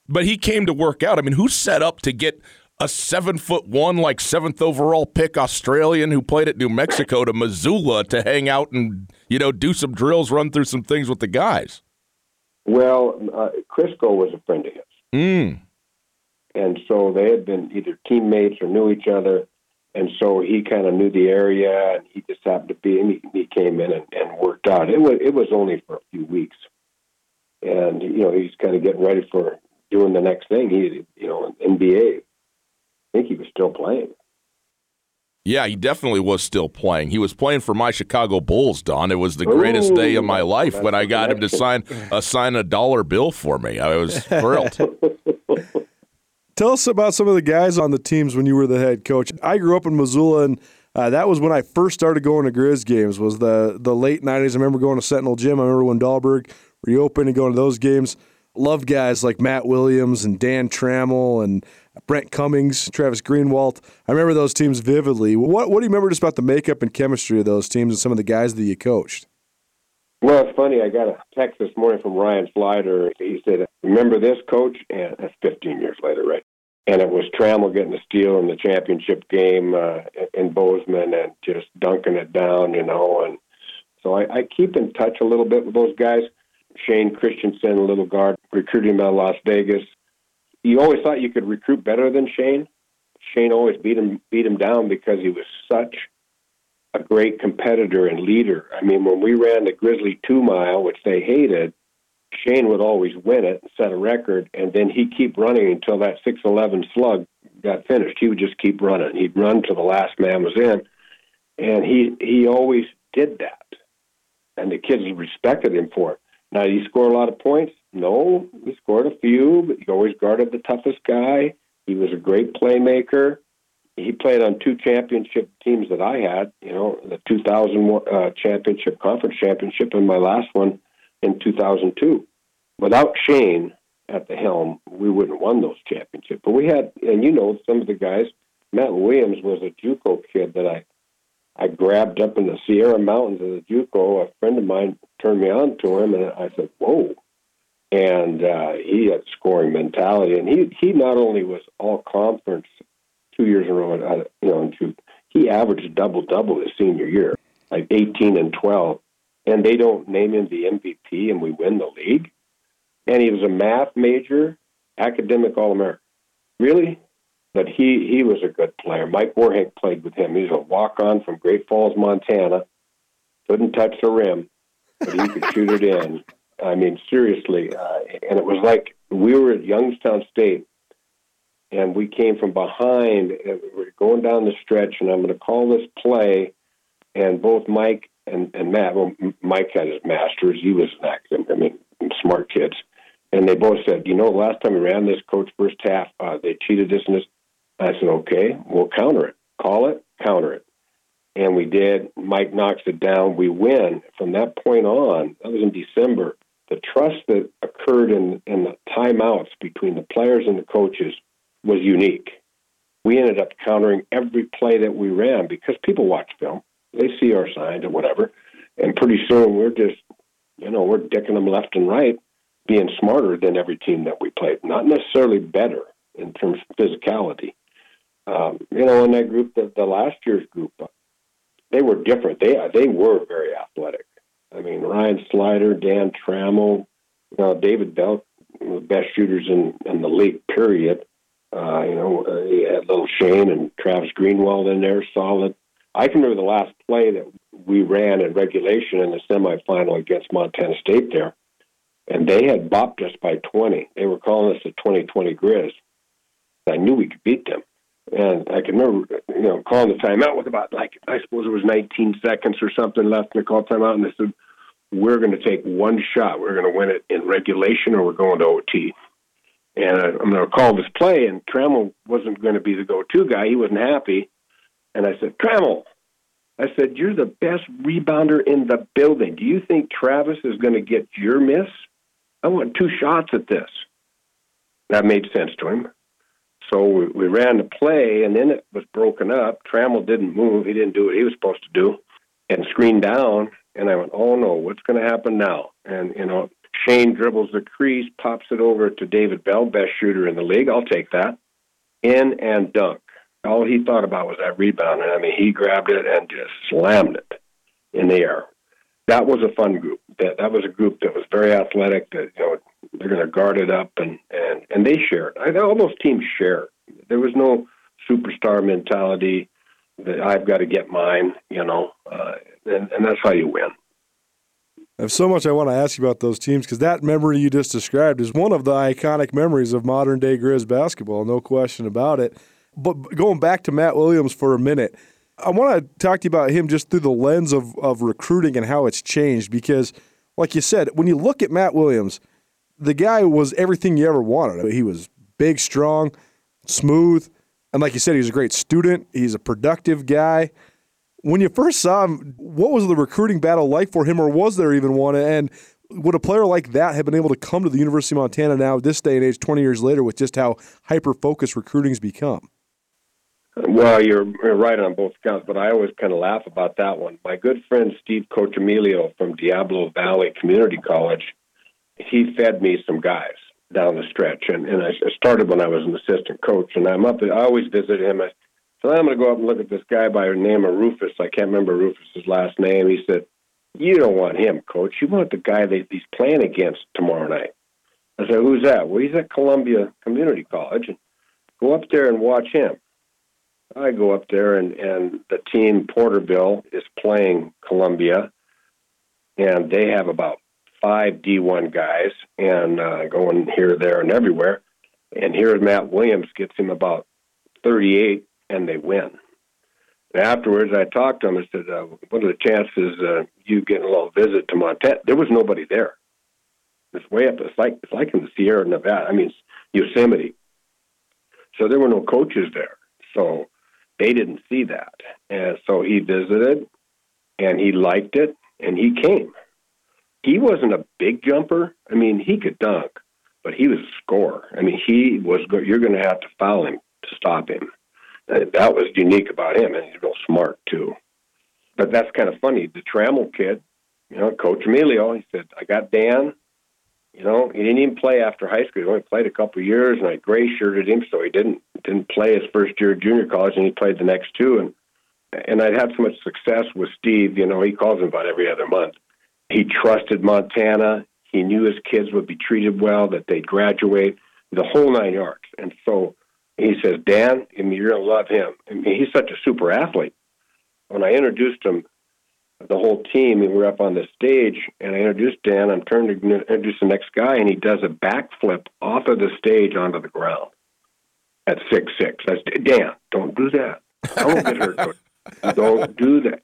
[SPEAKER 5] but he came to work out. I mean, who set up to get a seven foot one, like seventh overall pick Australian who played at New Mexico to Missoula to hang out and you know do some drills, run through some things with the guys?
[SPEAKER 3] Well, uh, Krysko was a friend of his,
[SPEAKER 5] mm.
[SPEAKER 3] and so they had been either teammates or knew each other and so he kind of knew the area, and he just happened to be. And he, he came in and, and worked out. It was it was only for a few weeks, and you know he's kind of getting ready for doing the next thing. He you know NBA. I think he was still playing.
[SPEAKER 5] Yeah, he definitely was still playing. He was playing for my Chicago Bulls, Don. It was the greatest Ooh, day of my life when I got him to sign a uh, sign a dollar bill for me. I was thrilled.
[SPEAKER 2] Tell us about some of the guys on the teams when you were the head coach. I grew up in Missoula, and uh, that was when I first started going to Grizz games. Was the the late '90s? I remember going to Sentinel Gym. I remember when Dahlberg reopened and going to those games. Loved guys like Matt Williams and Dan Trammell and Brent Cummings, Travis Greenwald. I remember those teams vividly. What what do you remember just about the makeup and chemistry of those teams and some of the guys that you coached?
[SPEAKER 3] Well, it's funny. I got a text this morning from Ryan Slider. He said, "Remember this, coach?" And that's 15 years later, right? And it was Trammell getting the steal in the championship game uh, in Bozeman and just dunking it down, you know. And so I, I keep in touch a little bit with those guys. Shane Christensen, a little guard, recruiting him out of Las Vegas. You always thought you could recruit better than Shane. Shane always beat him beat him down because he was such a great competitor and leader. I mean, when we ran the Grizzly two mile, which they hated, Shane would always win it set a record, and then he'd keep running until that 6'11 slug got finished. He would just keep running. He'd run till the last man was in, and he he always did that, and the kids respected him for it. Now, did he score a lot of points? No, he scored a few, but he always guarded the toughest guy. He was a great playmaker. He played on two championship teams that I had. You know, the 2000 uh, championship, conference championship, and my last one in 2002. Without Shane at the helm, we wouldn't have won those championships. But we had, and you know, some of the guys. Matt Williams was a JUCO kid that I, I grabbed up in the Sierra Mountains of the JUCO. A friend of mine turned me on to him, and I said, "Whoa!" And uh, he had scoring mentality, and he he not only was all conference two years in a row, uh, you know, and he averaged double double his senior year, like 18 and 12, and they don't name him the MVP, and we win the league. And he was a math major, academic All American. Really? But he he was a good player. Mike Warhank played with him. He's a walk on from Great Falls, Montana. Couldn't touch the rim, but he could shoot it in. I mean, seriously. Uh, and it was like we were at Youngstown State, and we came from behind. And we are going down the stretch, and I'm going to call this play. And both Mike and, and Matt, well, Mike had his master's. He was an academic. I mean, smart kids. And they both said, you know, last time we ran this coach first half, uh, they cheated this and this. I said, okay, we'll counter it. Call it, counter it. And we did. Mike knocks it down. We win. From that point on, that was in December, the trust that occurred in, in the timeouts between the players and the coaches was unique. We ended up countering every play that we ran because people watch film. They see our signs or whatever. And pretty soon we're just, you know, we're dicking them left and right, being smarter than every team that we played. Not necessarily better in terms of physicality, um, you know, in that group, the, the last year's group, they were different. They they were very athletic. I mean, Ryan Slider, Dan Trammell, you know, David Bell, the best shooters in, in the league. Period. Uh, you know, uh, he had little Shane and Travis Greenwald in there, solid. I can remember the last play that we ran in regulation in the semifinal against Montana State there, and they had bopped us by 20. They were calling us the 2020 Grizz. I knew we could beat them. And I can remember, you know, calling the timeout with about like I suppose it was 19 seconds or something left, they called timeout, and they said, "We're going to take one shot. We're going to win it in regulation, or we're going to OT." And I, I'm going to call this play, and Trammell wasn't going to be the go-to guy. He wasn't happy, and I said, "Trammell," I said, "You're the best rebounder in the building. Do you think Travis is going to get your miss? I want two shots at this." That made sense to him. So we, we ran the play, and then it was broken up. Trammell didn't move; he didn't do what he was supposed to do, and screened down. And I went, "Oh no, what's going to happen now?" And you know, Shane dribbles the crease, pops it over to David Bell, best shooter in the league. I'll take that. In and dunk. All he thought about was that rebound, and I mean, he grabbed it and just slammed it in the air. That was a fun group. That that was a group that was very athletic. That you know, they're going to guard it up, and and and they shared. I, all those teams share. There was no superstar mentality that I've got to get mine, you know, uh, and and that's how you win.
[SPEAKER 2] I have so much I want to ask you about those teams because that memory you just described is one of the iconic memories of modern day Grizz basketball, no question about it. But going back to Matt Williams for a minute, I want to talk to you about him just through the lens of, of recruiting and how it's changed because, like you said, when you look at Matt Williams, the guy was everything you ever wanted. He was big, strong, smooth, and like you said, he was a great student. He's a productive guy. When you first saw him, what was the recruiting battle like for him, or was there even one? And would a player like that have been able to come to the University of Montana now, this day and age, 20 years later, with just how hyper focused recruiting's become?
[SPEAKER 3] Well, you're, you're right on both counts, but I always kind of laugh about that one. My good friend Steve Coccimiglio from Diablo Valley Community College he fed me some guys down the stretch, and, and I started when I was an assistant coach, and I'm up. I always visit him. I, so I'm going to go up and look at this guy by the name of Rufus. I can't remember Rufus's last name. He said, "You don't want him, coach. You want the guy that he's playing against tomorrow night." I said, "Who's that?" Well, he's at Columbia Community College. Go up there and watch him. I go up there, and and the team Porterville is playing Columbia, and they have about five D1 guys and uh, going here, there, and everywhere. And here Matt Williams gets him about 38, and they win. And afterwards, I talked to him and said, uh, "What are the chances uh, you getting a little visit to Montana?" There was nobody there. It's way up. It's like it's like in the Sierra Nevada. I mean, Yosemite. So there were no coaches there. So they didn't see that, and so he visited, and he liked it, and he came he wasn't a big jumper. I mean, he could dunk, but he was a scorer. I mean, he was. You're going to have to foul him to stop him. That was unique about him, and he's real smart too. but that's kind of funny. The Trammell kid, you know, Coccimiglio, he said, I got Dan. You know, he didn't even play after high school. He only played a couple of years, and I gray shirted him, so he didn't didn't play his first year of junior college, and he played the next two. And and I'd had so much success with Steve. You know, he calls him about every other month. He trusted Montana. He knew his kids would be treated well, that they'd graduate, the whole nine yards. And so he says, Dan, I mean, you're going to love him. I mean, he's such a super athlete. When I introduced him, the whole team, and we're up on the stage, and I introduced Dan. I'm turning to introduce the next guy, and he does a backflip off of the stage onto the ground at six six. I said, Dan, don't do that. I won't get hurt. don't do that.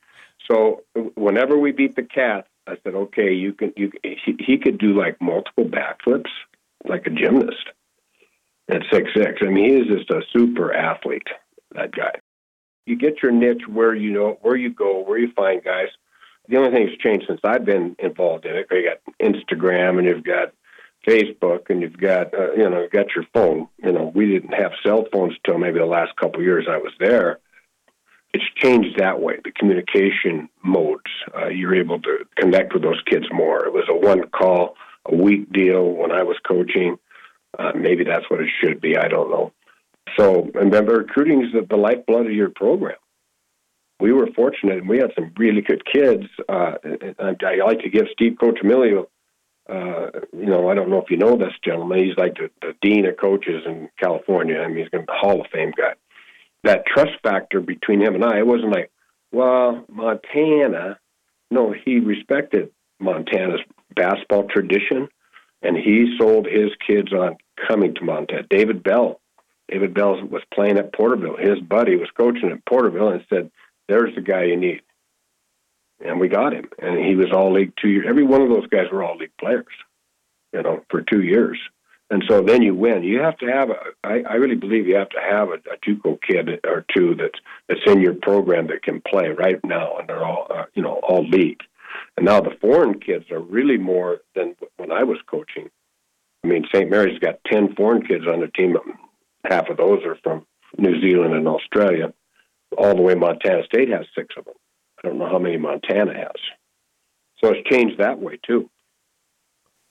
[SPEAKER 3] So whenever we beat the cat, I said, okay, you can. You he, he could do like multiple backflips, like a gymnast at six six. I mean, he is just a super athlete. That guy. You get your niche where you know where you go, where you find guys. The only thing that's changed since I've been involved in it, you got Instagram and you've got Facebook and you've got uh, you know you've got your phone. You know, we didn't have cell phones till maybe the last couple of years I was there. It's changed that way. The communication modes, uh, you're able to connect with those kids more. It was a one call a week deal when I was coaching. Uh, maybe that's what it should be. I don't know. So remember, recruiting is the, the lifeblood of your program. We were fortunate, and we had some really good kids. Uh, I, I like to give Steve Coccimiglio, uh, you know, I don't know if you know this gentleman. He's like the, the dean of coaches in California. I mean, he's going to be a Hall of Fame guy. That trust factor between him and I, it wasn't like, well, Montana. No, he respected Montana's basketball tradition, and he sold his kids on coming to Montana. David Bell, David Bell was playing at Porterville. His buddy was coaching at Porterville and said, "There's the guy you need." And we got him, and he was all league two years. Every one of those guys were all league players, you know, for two years. And so then you win. You have to have a. I, I really believe you have to have a, a JUCO kid or two that's that's in your program that can play right now, and they're all uh, you know all league. And now the foreign kids are really more than when I was coaching. I mean, St. Mary's got 10 foreign kids on their team. Half of those are from New Zealand and Australia. All the way Montana State has six of them. I don't know how many Montana has. So it's changed that way, too.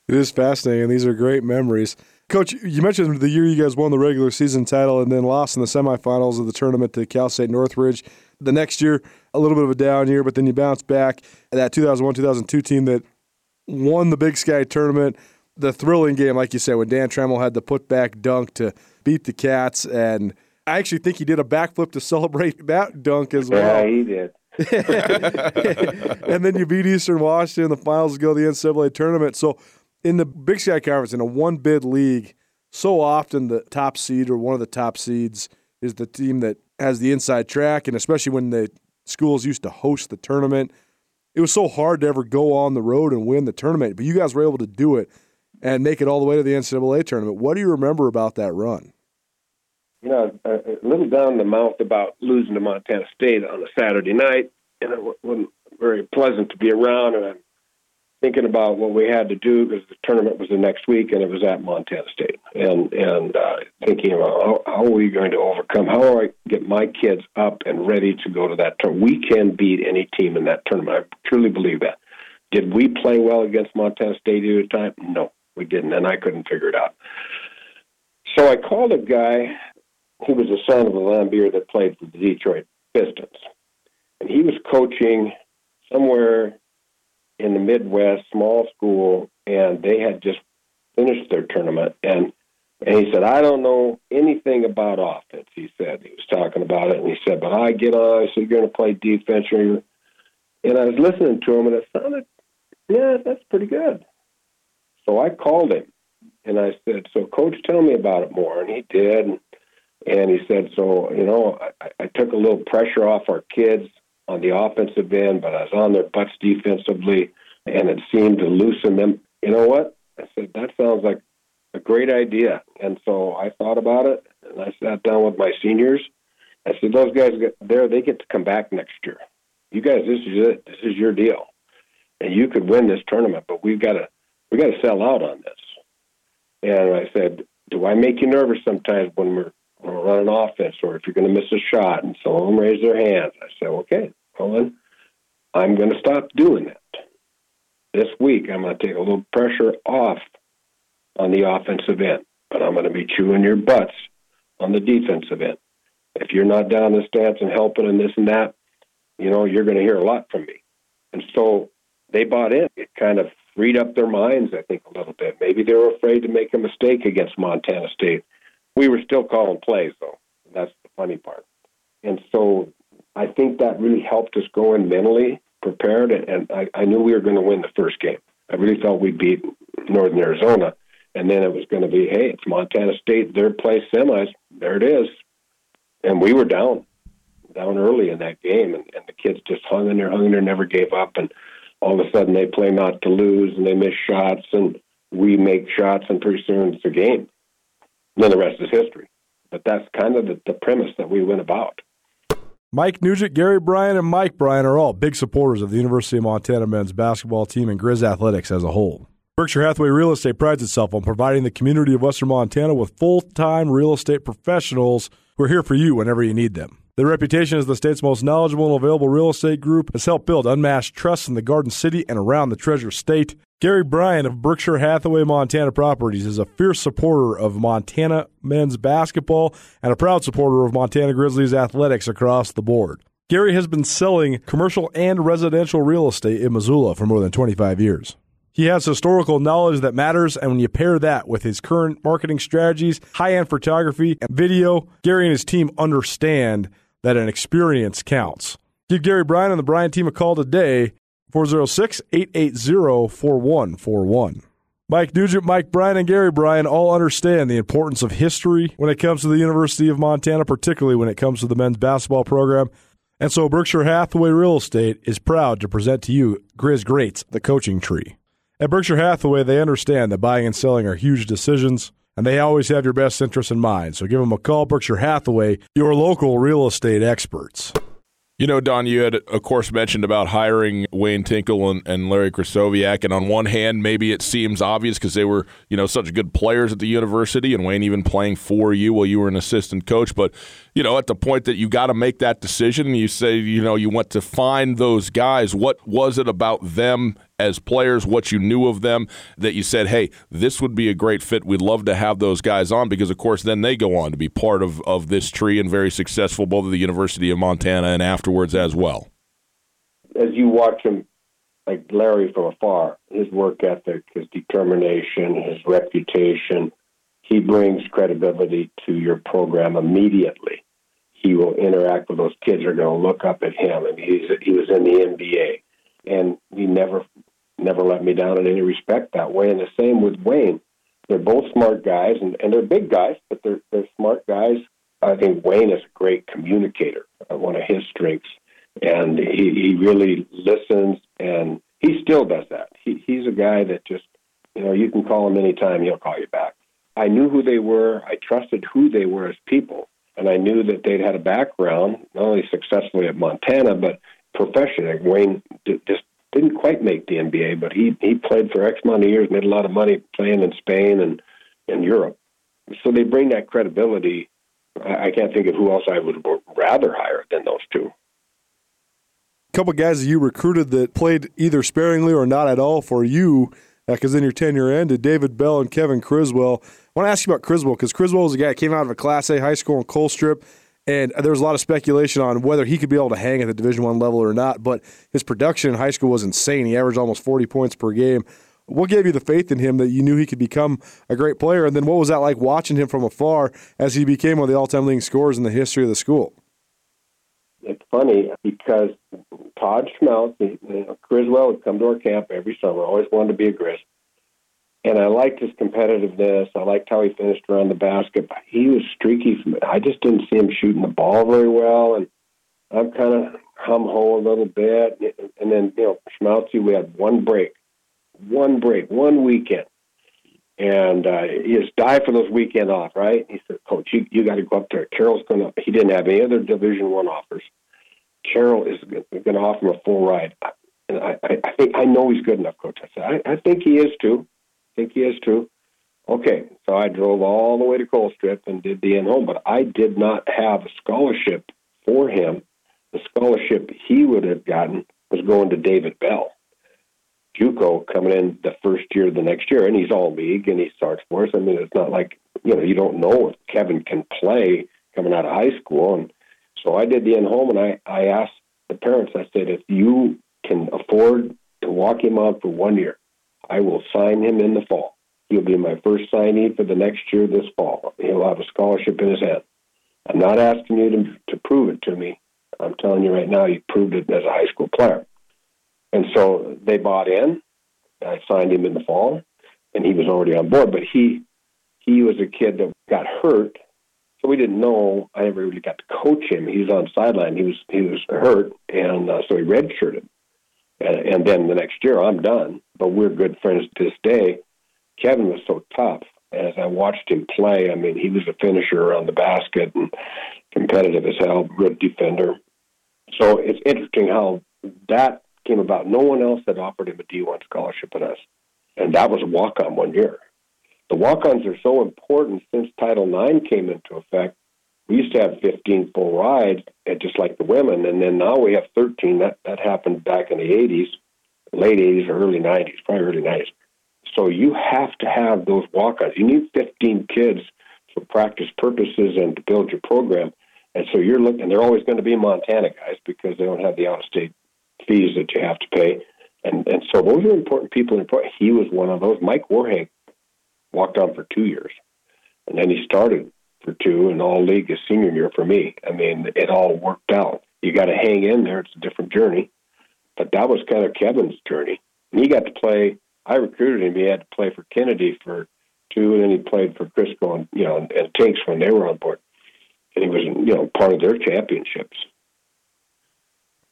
[SPEAKER 2] It is fascinating. These are great memories. Coach, you mentioned the year you guys won the regular season title and then lost in the semifinals of the tournament to Cal State Northridge. The next year, a little bit of a down year, but then you bounced back. That 2001 2002 team that won the Big Sky tournament the thrilling game, like you said, when Dan Trammell had the putback dunk to beat the Cats, and I actually think he did a backflip to celebrate that dunk as well.
[SPEAKER 3] Yeah, he did.
[SPEAKER 2] and then you beat Eastern Washington in the finals to go to the NCAA tournament. So in the Big Sky Conference, in a one bid league, so often the top seed or one of the top seeds is the team that has the inside track, and especially when the schools used to host the tournament. It was so hard to ever go on the road and win the tournament, but you guys were able to do it and make it all the way to the NCAA tournament. What do you remember about that run?
[SPEAKER 3] You know, a, little down the mouth about losing to Montana State on a Saturday night, and it wasn't very pleasant to be around. And I'm thinking about what we had to do because the tournament was the next week, and it was at Montana State, and and uh, thinking about how, how are we going to overcome? How do I get my kids up and ready to go to that tournament? We can beat any team in that tournament. I truly believe that. Did we play well against Montana State at the time? No we didn't, and I couldn't figure it out. So I called a guy who was the son of a Laimbeer that played for the Detroit Pistons, and he was coaching somewhere in the Midwest, small school, and they had just finished their tournament, and and he said, I don't know anything about offense. He said he was talking about it, and he said, but I get on. I said, you're going to play defense, Or and I was listening to him, and it sounded, yeah, that's pretty good. So I called him and I said, "So, coach, tell me about it more." And he did, and he said, "So, you know, I, I took a little pressure off our kids on the offensive end, but I was on their butts defensively, and it seemed to loosen them." You know what? I said, "That sounds like a great idea." And so I thought about it, and I sat down with my seniors. I said, "Those guys there; they get to come back next year. You guys, this is it. This is your deal, and you could win this tournament, but we've got to." we got to sell out on this. And I said, do I make you nervous sometimes when we're, when we're running offense or if you're going to miss a shot? And some of them raise their hands. I say, okay, well then, I'm going to stop doing that. This week, I'm going to take a little pressure off on the offensive end, but I'm going to be chewing your butts on the defensive end. If you're not down the stance and helping and this and that, you know, you're going to hear a lot from me. And so they bought in. It kind of freed up their minds, I think, a little bit. Maybe they were afraid to make a mistake against Montana State. We were still calling plays, though. That's the funny part. And so I think that really helped us go in mentally prepared, and I, I knew we were going to win the first game. I really thought we'd beat Northern Arizona, and then it was going to be, hey, it's Montana State, third place semis. There it is. And we were down, down early in that game, and, and the kids just hung in there, hung in there, never gave up, and all of a sudden they play not to lose, and they miss shots, and we make shots, and pretty soon it's a game. And then the rest is history. But that's kind of the, the premise that we went about.
[SPEAKER 2] Mike Nugent, Gary Bryan, and Mike Bryan are all big supporters of the University of Montana men's basketball team and Grizz athletics as a whole. Berkshire Hathaway Real Estate prides itself on providing the community of Western Montana with full time real estate professionals who are here for you whenever you need them. Their reputation as the state's most knowledgeable and available real estate group has helped build unmatched trust in the Garden City and around the Treasure State. Gary Bryan of Berkshire Hathaway Montana Properties is a fierce supporter of Montana men's basketball and a proud supporter of Montana Grizzlies athletics across the board. Gary has been selling commercial and residential real estate in Missoula for more than 25 years. He has historical knowledge that matters, and when you pair that with his current marketing strategies, high end photography, and video, Gary and his team understand that an experience counts. Give Gary Bryan and the Bryan team a call today, 406 880 4141. Mike Nugent, Mike Bryan, and Gary Bryan all understand the importance of history when it comes to the University of Montana, particularly when it comes to the men's basketball program. And so Berkshire Hathaway Real Estate is proud to present to you Grizz Greats, the coaching tree. At Berkshire Hathaway, they understand that buying and selling are huge decisions and they always have your best interests in mind. So give them a call, Berkshire Hathaway, your local real estate experts.
[SPEAKER 5] You know, Don, you had, of course, mentioned about hiring Wayne Tinkle and, and Larry Krystkowiak. And on one hand, maybe it seems obvious because they were, you know, such good players at the university and Wayne even playing for you while you were an assistant coach. But, you know, at the point that you got to make that decision, you say, you know, you want to find those guys. What was it about them as players, what you knew of them, that you said, hey, this would be a great fit. We'd love to have those guys on because, of course, then they go on to be part of, of this tree and very successful, both at the University of Montana and afterwards as well.
[SPEAKER 3] As you watch him, like Larry from afar, his work ethic, his determination, his reputation, he brings credibility to your program immediately. He will interact with those kids. Are going to look up at him, and he's he was in the NBA and he never never let me down in any respect that way. And the same with Wayne. They're both smart guys, and, and they're big guys, but they're they're smart guys. I think Wayne is a great communicator, uh, one of his strengths, and he, he really listens, and he still does that. He, he's a guy that just, you know, you can call him anytime, he'll call you back. I knew who they were. I trusted who they were as people, and I knew that they'd had a background, not only successfully at Montana, but professionally. Wayne just didn't quite make the NBA, but he he played for X amount of years, made a lot of money playing in Spain and in Europe. So they bring that credibility. I, I can't think of who else I would rather hire than those two.
[SPEAKER 2] A couple guys that you recruited that played either sparingly or not at all for you, because uh, in your tenure ended, David Bell and Kevin Criswell. I want to ask you about Criswell because Criswell was a guy that came out of a Class A high school in Colstrip and there was a lot of speculation on whether he could be able to hang at the Division One level or not. But his production in high school was insane. He averaged almost 40 points per game. What gave you the faith in him that you knew he could become a great player? And then what was that like watching him from afar as he became one of the all-time leading scorers in the history of the school?
[SPEAKER 3] It's funny because Todd Schmelz, Criswell would come to our camp every summer. Always wanted to be a Grizz and I liked his competitiveness. I liked how he finished around the basket. But he was streaky. From, I just didn't see him shooting the ball very well, and I'm kind of hum ho a little bit. And then you know, Schmaltzy, we had one break, one break, one weekend, and uh, he just died for those weekend off. Right? He said, "Coach, you, you got to go up there. Carroll's going to." He didn't have any other Division One offers. Carroll is going to offer him a full ride. And I, I, I think I know he's good enough, Coach. I said, I, I think he is too think he is too. Okay, so I drove all the way to Colstrip and did the in home, but I did not have a scholarship for him. The scholarship he would have gotten was going to David Bell. JUCO coming in the first year, of the next year, and he's all league and he starts for us. I mean, it's not like you know you don't know if Kevin can play coming out of high school, and so I did the in home, and I I asked the parents. I said, if you can afford to walk him out for one year, I will sign him in the fall. He'll be my first signee for the next year this fall. He'll have a scholarship in his hand. I'm not asking you to, to prove it to me. I'm telling you right now, you proved it as a high school player. And so they bought in. I signed him in the fall, and he was already on board. But he he was a kid that got hurt, so we didn't know. I never really got to coach him. He was on sideline. He was he was hurt, and uh, so he redshirted. And, and then the next year, I'm done. But we're good friends to this day. Kevin was so tough. As I watched him play, I mean, he was a finisher around the basket and competitive as hell, good defender. So it's interesting how that came about. No one else had offered him a D1 scholarship at us. And that was a walk on one year. The walk ons are so important since Title IX came into effect. We used to have 15 full rides, just like the women, and then now we have 13. That, that happened back in the 80s, late 80s or early 90s, probably early 90s. So you have to have those walk ons. You need 15 kids for practice purposes and to build your program. And so you're looking, they're always going to be Montana guys because they don't have the out of state fees that you have to pay. And and so those are important people. He was one of those. Mike Warhake walked on for two years, and then he started for two in all league his senior year for me. I mean, it all worked out. You got to hang in there. It's a different journey, but that was kind of Kevin's journey. And he got to play. I recruited him. He had to play for Kennedy for two, and then he played for Krysko and you know and, and Tinks when they were on board, and he was you know part of their championships.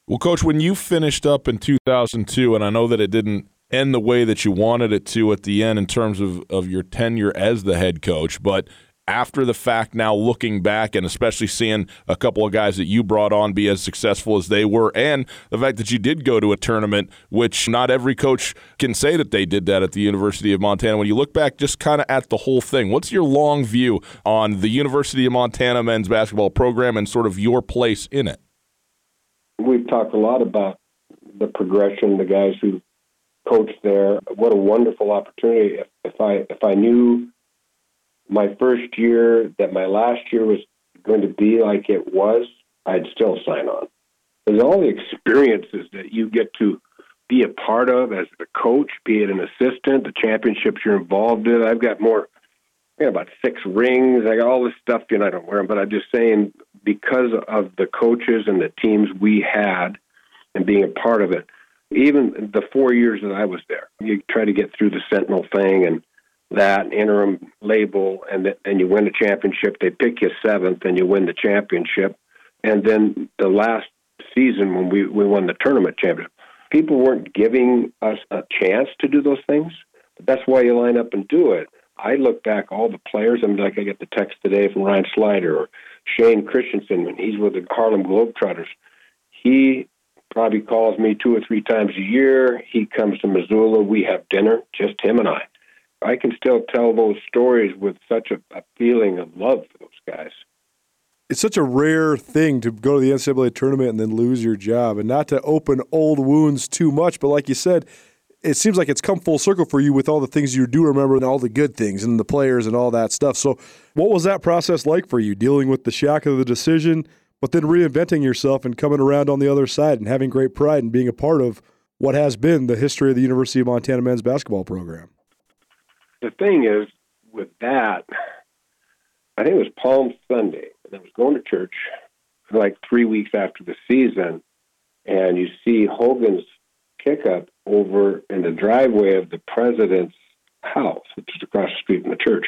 [SPEAKER 5] Well, Coach, when you finished up in 2002, and I know that it didn't end the way that you wanted it to at the end in terms of, of your tenure as the head coach, but after the fact now looking back and especially seeing a couple of guys that you brought on be as successful as they were and the fact that you did go to a tournament which not every coach can say that they did that at the University of Montana when you look back just kind of at the whole thing what's your long view on the University of Montana men's basketball program and sort of your place in it
[SPEAKER 3] we've talked a lot about the progression, the guys who coached there. What a wonderful opportunity! If, if I if I knew my first year that my last year was going to be like it was, I'd still sign on. There's all the experiences that you get to be a part of as a coach, be it an assistant, the championships you're involved in. I've got more I got about six rings. I got all this stuff, you know, I don't wear them, but I'm just saying because of the coaches and the teams we had and being a part of it, even the four years that I was there, you try to get through the Sentinel thing and that interim label, and the, and you win a championship. They pick you seventh, and you win the championship. And then the last season when we we won the tournament championship, people weren't giving us a chance to do those things. But that's why you line up and do it. I look back all the players. I'm mean, like I get the text today from Ryan Slider or Shane Christensen when he's with the Harlem Globetrotters. He probably calls me two or three times a year. He comes to Missoula. We have dinner, just him and I. I can still tell those stories with such a, a feeling of love for those guys.
[SPEAKER 2] It's such a rare thing to go to the NCAA tournament and then lose your job, and not to open old wounds too much. But like you said, it seems like it's come full circle for you with all the things you do remember and all the good things and the players and all that stuff. So, what was that process like for you, dealing with the shock of the decision, but then reinventing yourself and coming around on the other side and having great pride and being a part of what has been the history of the University of Montana men's basketball program?
[SPEAKER 3] The thing is, with that, I think it was Palm Sunday, and I was going to church like three weeks after the season, and you see Hogan's pickup over in the driveway of the president's house, which is across the street from the church.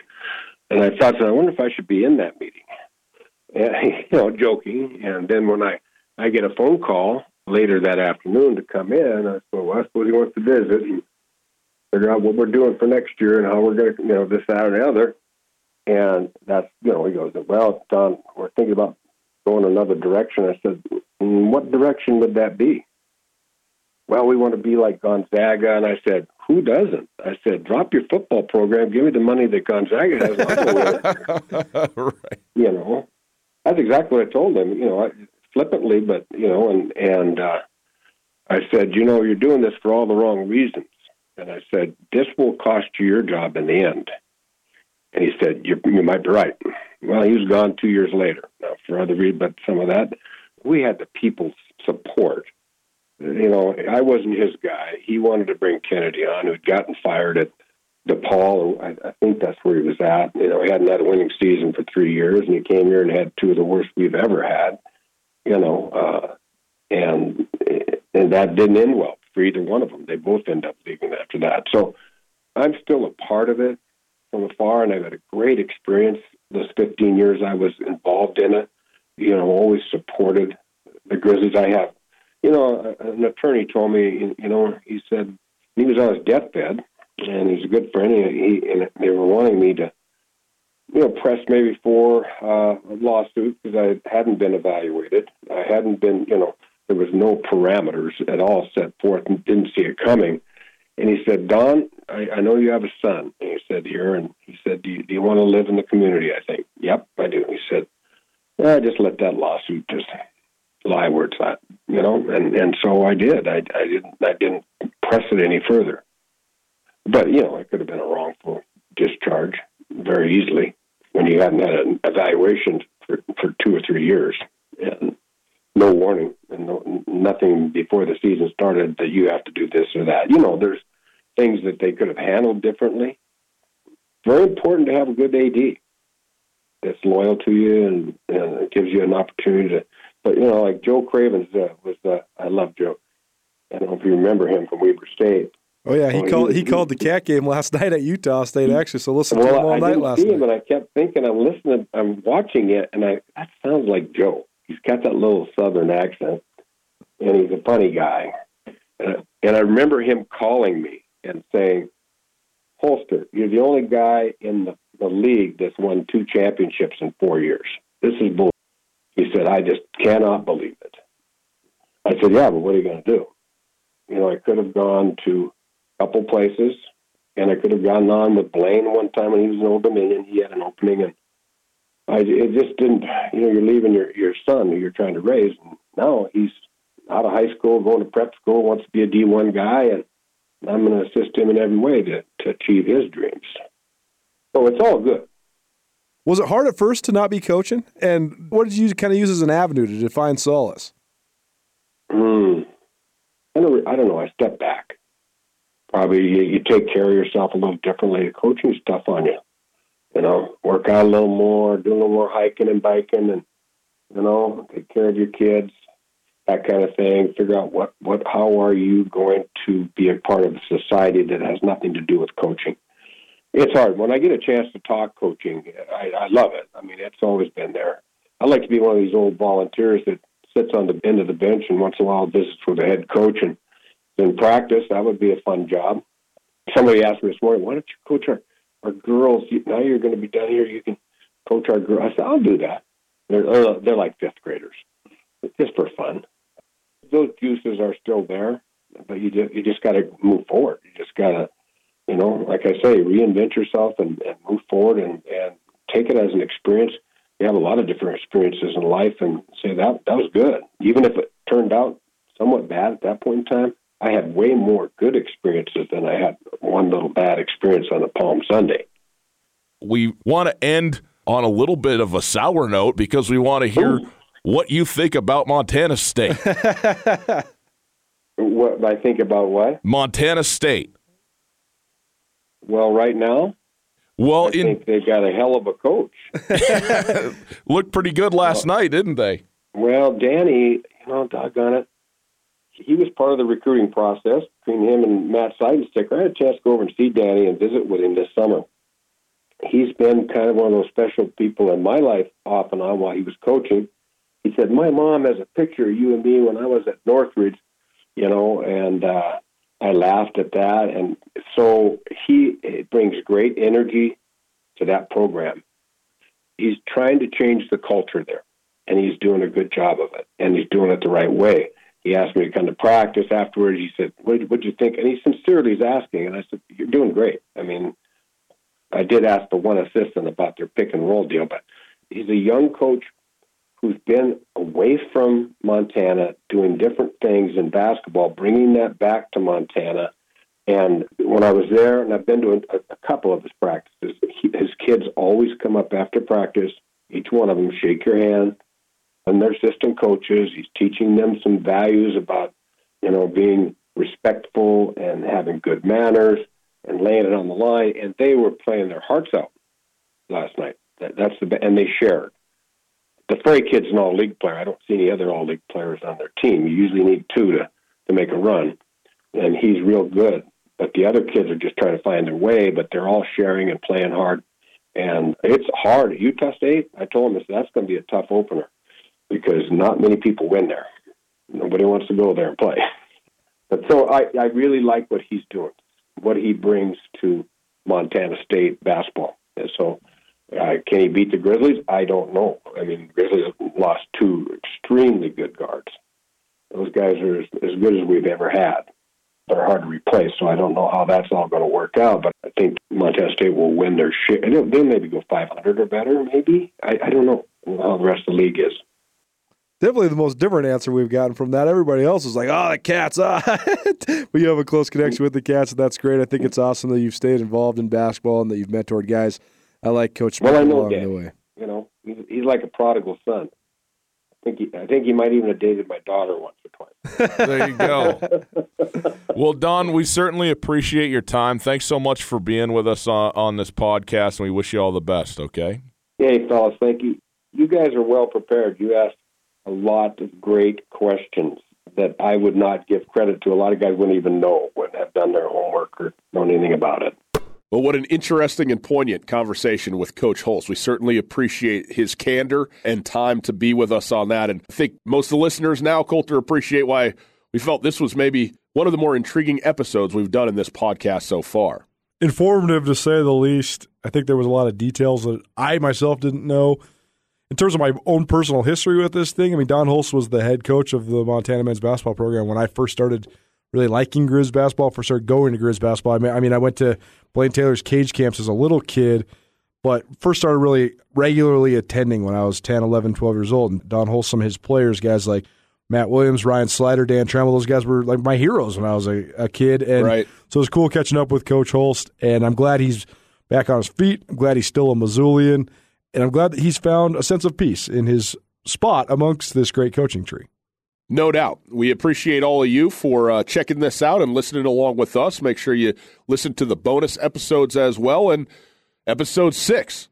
[SPEAKER 3] And I thought, I wonder if I should be in that meeting. And, you know, joking. And then when I, I get a phone call later that afternoon to come in, I said, well, I suppose he wants to visit and figure out what we're doing for next year and how we're going to, you know, this, that, or the other. And that's, you know, he goes, well, Don, we're thinking about going another direction. I said, mm, what direction would that be? well, we want to be like Gonzaga. And I said, who doesn't? I said, drop your football program. Give me the money that Gonzaga has. right. You know, that's exactly what I told him. You know, flippantly, but you know, and and uh, I said, you know, you're doing this for all the wrong reasons. And I said, this will cost you your job in the end. And he said, you, you might be right. Well, he was gone two years later. Now, for other reasons, but some of that, we had the people's support. You know, I wasn't his guy. He wanted to bring Kennedy on, who'd gotten fired at DePaul. I, I think that's where he was at. You know, he hadn't had a winning season for three years, and he came here and had two of the worst we've ever had. You know, uh, and and that didn't end well for either one of them. They both end up leaving after that. So I'm still a part of it from afar, and I've had a great experience those 15 years I was involved in it. You know, always supported the Grizzlies. I have, you know, an attorney told me, you know, he said he was on his deathbed, and he's a good friend, and, he, and they were wanting me to, you know, press maybe for uh, a lawsuit because I hadn't been evaluated. I hadn't been, you know, there was no parameters at all set forth and didn't see it coming. And he said, Don, I, I know you have a son. And he said, here. And he said, do you, do you want to live in the community? I think, yep, I do. He said, I just let that lawsuit just lie where it's at, you know. And and so I did. I, I didn't I didn't press it any further. But you know, it could have been a wrongful discharge very easily when you hadn't had an evaluation for for two or three years and no warning and no, nothing before the season started that you have to do this or that. You know, there's things that they could have handled differently. Very important to have a good AD that's loyal to you and, and gives you an opportunity to. But you know, like Joe Cravens uh, was the I love Joe. I don't know if you remember him from Weber State.
[SPEAKER 2] Oh yeah, he called he, he called the cat game last night at Utah State actually. So listen
[SPEAKER 3] well,
[SPEAKER 2] to him all
[SPEAKER 3] I
[SPEAKER 2] night
[SPEAKER 3] didn't
[SPEAKER 2] last
[SPEAKER 3] see
[SPEAKER 2] night.
[SPEAKER 3] him, and I kept thinking, I'm listening, I'm watching it, and I that sounds like Joe. He's got that little Southern accent, and he's a funny guy. And, I remember him calling me and saying, "Holster, you're the only guy in the, the league that's won two championships in four years. This is bull." He said, "I just cannot believe it." I said, "Yeah, but what are you going to do?" You know, I could have gone to a couple places, and I could have gone on with Blaine one time when he was in Old Dominion. He had an opening, and I it just didn't. You know, you're leaving your your son who you're trying to raise, and now he's out of high school, going to prep school, wants to be a D1 guy, and I'm going to assist him in every way to to achieve his dreams. So it's all good.
[SPEAKER 2] Was it hard at first to not be coaching? And what did you kind of use as an avenue to define solace?
[SPEAKER 3] Hmm. I don't, I don't know. I step back. Probably you, you take care of yourself a little differently. Coaching stuff on you. You know, work out a little more, do a little more hiking and biking, and you know, take care of your kids, that kind of thing. Figure out what what how are you going to be a part of a society that has nothing to do with coaching. It's hard. When I get a chance to talk coaching, I, I love it. I mean, it's always been there. I like to be one of these old volunteers that sits on the end of the bench and once in a while visits with the head coach and in practice. That would be a fun job. Somebody asked me this morning, why don't you coach our, our girls? Now you're going to be down here. You can coach our girls. I said, I'll do that. They're, they're, they're like fifth graders, just for fun. Those juices are still there, but you just, you just got to move forward. You just got to, you know, like I say, reinvent yourself and, and move forward and, and take it as an experience you have a lot of different experiences in life and say that that was good. Even if it turned out somewhat bad at that point in time, I had way more good experiences than I had one little bad experience on a Palm Sunday.
[SPEAKER 5] We want to end on a little bit of a sour note because we want to hear
[SPEAKER 3] Ooh.
[SPEAKER 5] what you think about Montana State.
[SPEAKER 3] What I think about what?
[SPEAKER 5] Montana State.
[SPEAKER 3] Well, right now,
[SPEAKER 5] Well,
[SPEAKER 3] I
[SPEAKER 5] in
[SPEAKER 3] think they've got a hell of a coach.
[SPEAKER 5] looked pretty good last night, didn't they?
[SPEAKER 3] Well, Danny, you know, doggone it, he was part of the recruiting process between him and Matt Seidensticker. I had a chance to go over and see Danny and visit with him this summer. He's been kind of one of those special people in my life off and on while he was coaching. He said, My mom has a picture of you and me when I was at Northridge, you know, and uh, I laughed at that. And so he brings great energy to that program. He's trying to change the culture there and he's doing a good job of it, and he's doing it the right way. He asked me to come to practice afterwards. He said, "What would you think?" And he sincerely is asking, and I said, "You're doing great." I mean, I did ask the one assistant about their pick and roll deal, but he's a young coach, who's been away from Montana doing different things in basketball, bringing that back to Montana. And when I was there, and I've been to a, a couple of his practices, he, his kids always come up after practice, each one of them shake your hand, and they're assistant coaches. He's teaching them some values about, you know, being respectful and having good manners and laying it on the line. And they were playing their hearts out last night. That, that's the and they shared. The Frey kid's an all league player. I don't see any other all league players on their team. You usually need two to to make a run, and he's real good. But the other kids are just trying to find their way. But they're all sharing and playing hard, and it's hard at Utah State. I told him that's going to be a tough opener because not many people win there. Nobody wants to go there and play. But so I, I really like what he's doing, what he brings to Montana State basketball. And so uh, can he beat the Grizzlies? I don't know. I mean, Grizzlies lost two extremely good guards. Those guys are as, as good as we've ever had. They're hard to replace, so I don't know how that's all going to work out. But I think Montana State will win their share. They'll maybe go 500 or better, maybe. I, I don't know how the rest of the league is
[SPEAKER 2] definitely the most different answer we've gotten from that. Everybody else is like, "Oh, the cats!" Ah. but you have a close connection with the cats, and that's great. I think it's awesome that you've stayed involved in basketball and that you've mentored guys. I like Coach Smith
[SPEAKER 3] well, I know
[SPEAKER 2] along the way.
[SPEAKER 3] You know, he's, he's like a prodigal son. I think he, I think he might even have dated my daughter once or
[SPEAKER 5] twice. there you go. well, Don, we certainly appreciate your time. Thanks so much for being with us on, on this podcast, and we wish you all the best. Okay.
[SPEAKER 3] Hey, fellas, thank you. You guys are well prepared. You asked a lot of great questions that I would not give credit to. A lot of guys wouldn't even know, wouldn't have done their homework or known anything about it.
[SPEAKER 1] Well, what an interesting and poignant conversation with Coach Holst. We certainly appreciate his candor and time to be with us on that. And I think most of the listeners now, Colter, appreciate why we felt this was maybe one of the more intriguing episodes we've done in this podcast so far.
[SPEAKER 2] Informative to say the least. I think there was a lot of details that I myself didn't know in terms of my own personal history with this thing, I mean, Don Holst was the head coach of the Montana men's basketball program when I first started really liking Grizz basketball, first started going to Grizz basketball. I mean, I mean, I went to Blaine Taylor's cage camps as a little kid, but first started really regularly attending when I was 10, 11, 12 years old. And Don Holst, some of his players, guys like Matt Williams, Ryan Slider, Dan Trammell, those guys were like my heroes when I was a, a kid. And
[SPEAKER 1] right.
[SPEAKER 2] so it was cool catching up with Coach Holst, and I'm glad he's back on his feet. I'm glad he's still a Missoulian. And I'm glad that he's found a sense of peace in his spot amongst this great coaching tree.
[SPEAKER 1] No doubt. We appreciate all of you for uh, checking this out and listening along with us. Make sure you listen to the bonus episodes as well. And episode six,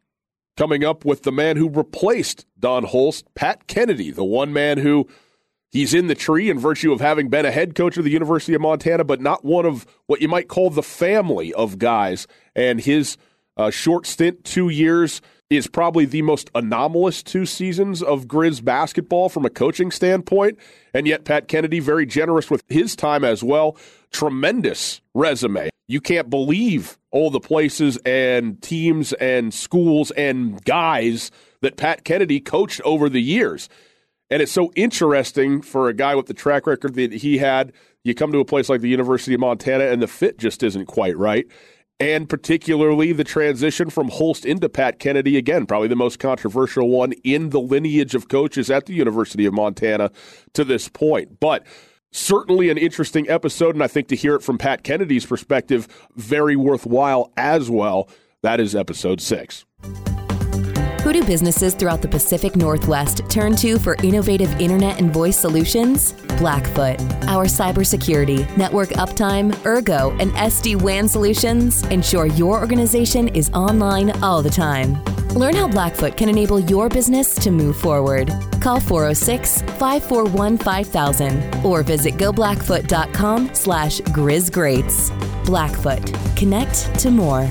[SPEAKER 1] coming up with the man who replaced Don Holst, Pat Kennedy, the one man who he's in the tree in virtue of having been a head coach of the University of Montana, but not one of what you might call the family of guys. And his uh, short stint, two years is probably the most anomalous two seasons of Grizz basketball from a coaching standpoint. And yet, Pat Kennedy, very generous with his time as well. Tremendous resume. You can't believe all the places and teams and schools and guys that Pat Kennedy coached over the years. And it's so interesting for a guy with the track record that he had. You come to a place like the University of Montana and the fit just isn't quite right and particularly the transition from Holst into Pat Kennedy. Again, probably the most controversial one in the lineage of coaches at the University of Montana to this point. But certainly an interesting episode, and I think to hear it from Pat Kennedy's perspective, very worthwhile as well. That is episode six.
[SPEAKER 4] Who do businesses throughout the Pacific Northwest turn to for innovative internet and voice solutions? Blackfoot. Our cybersecurity, network uptime, Ergo, and SD WAN solutions ensure your organization is online all the time. Learn how Blackfoot can enable your business to move forward. Call 406 541 5000 or visit goblackfoot.com slash GrizGreats. Blackfoot. Connect to more.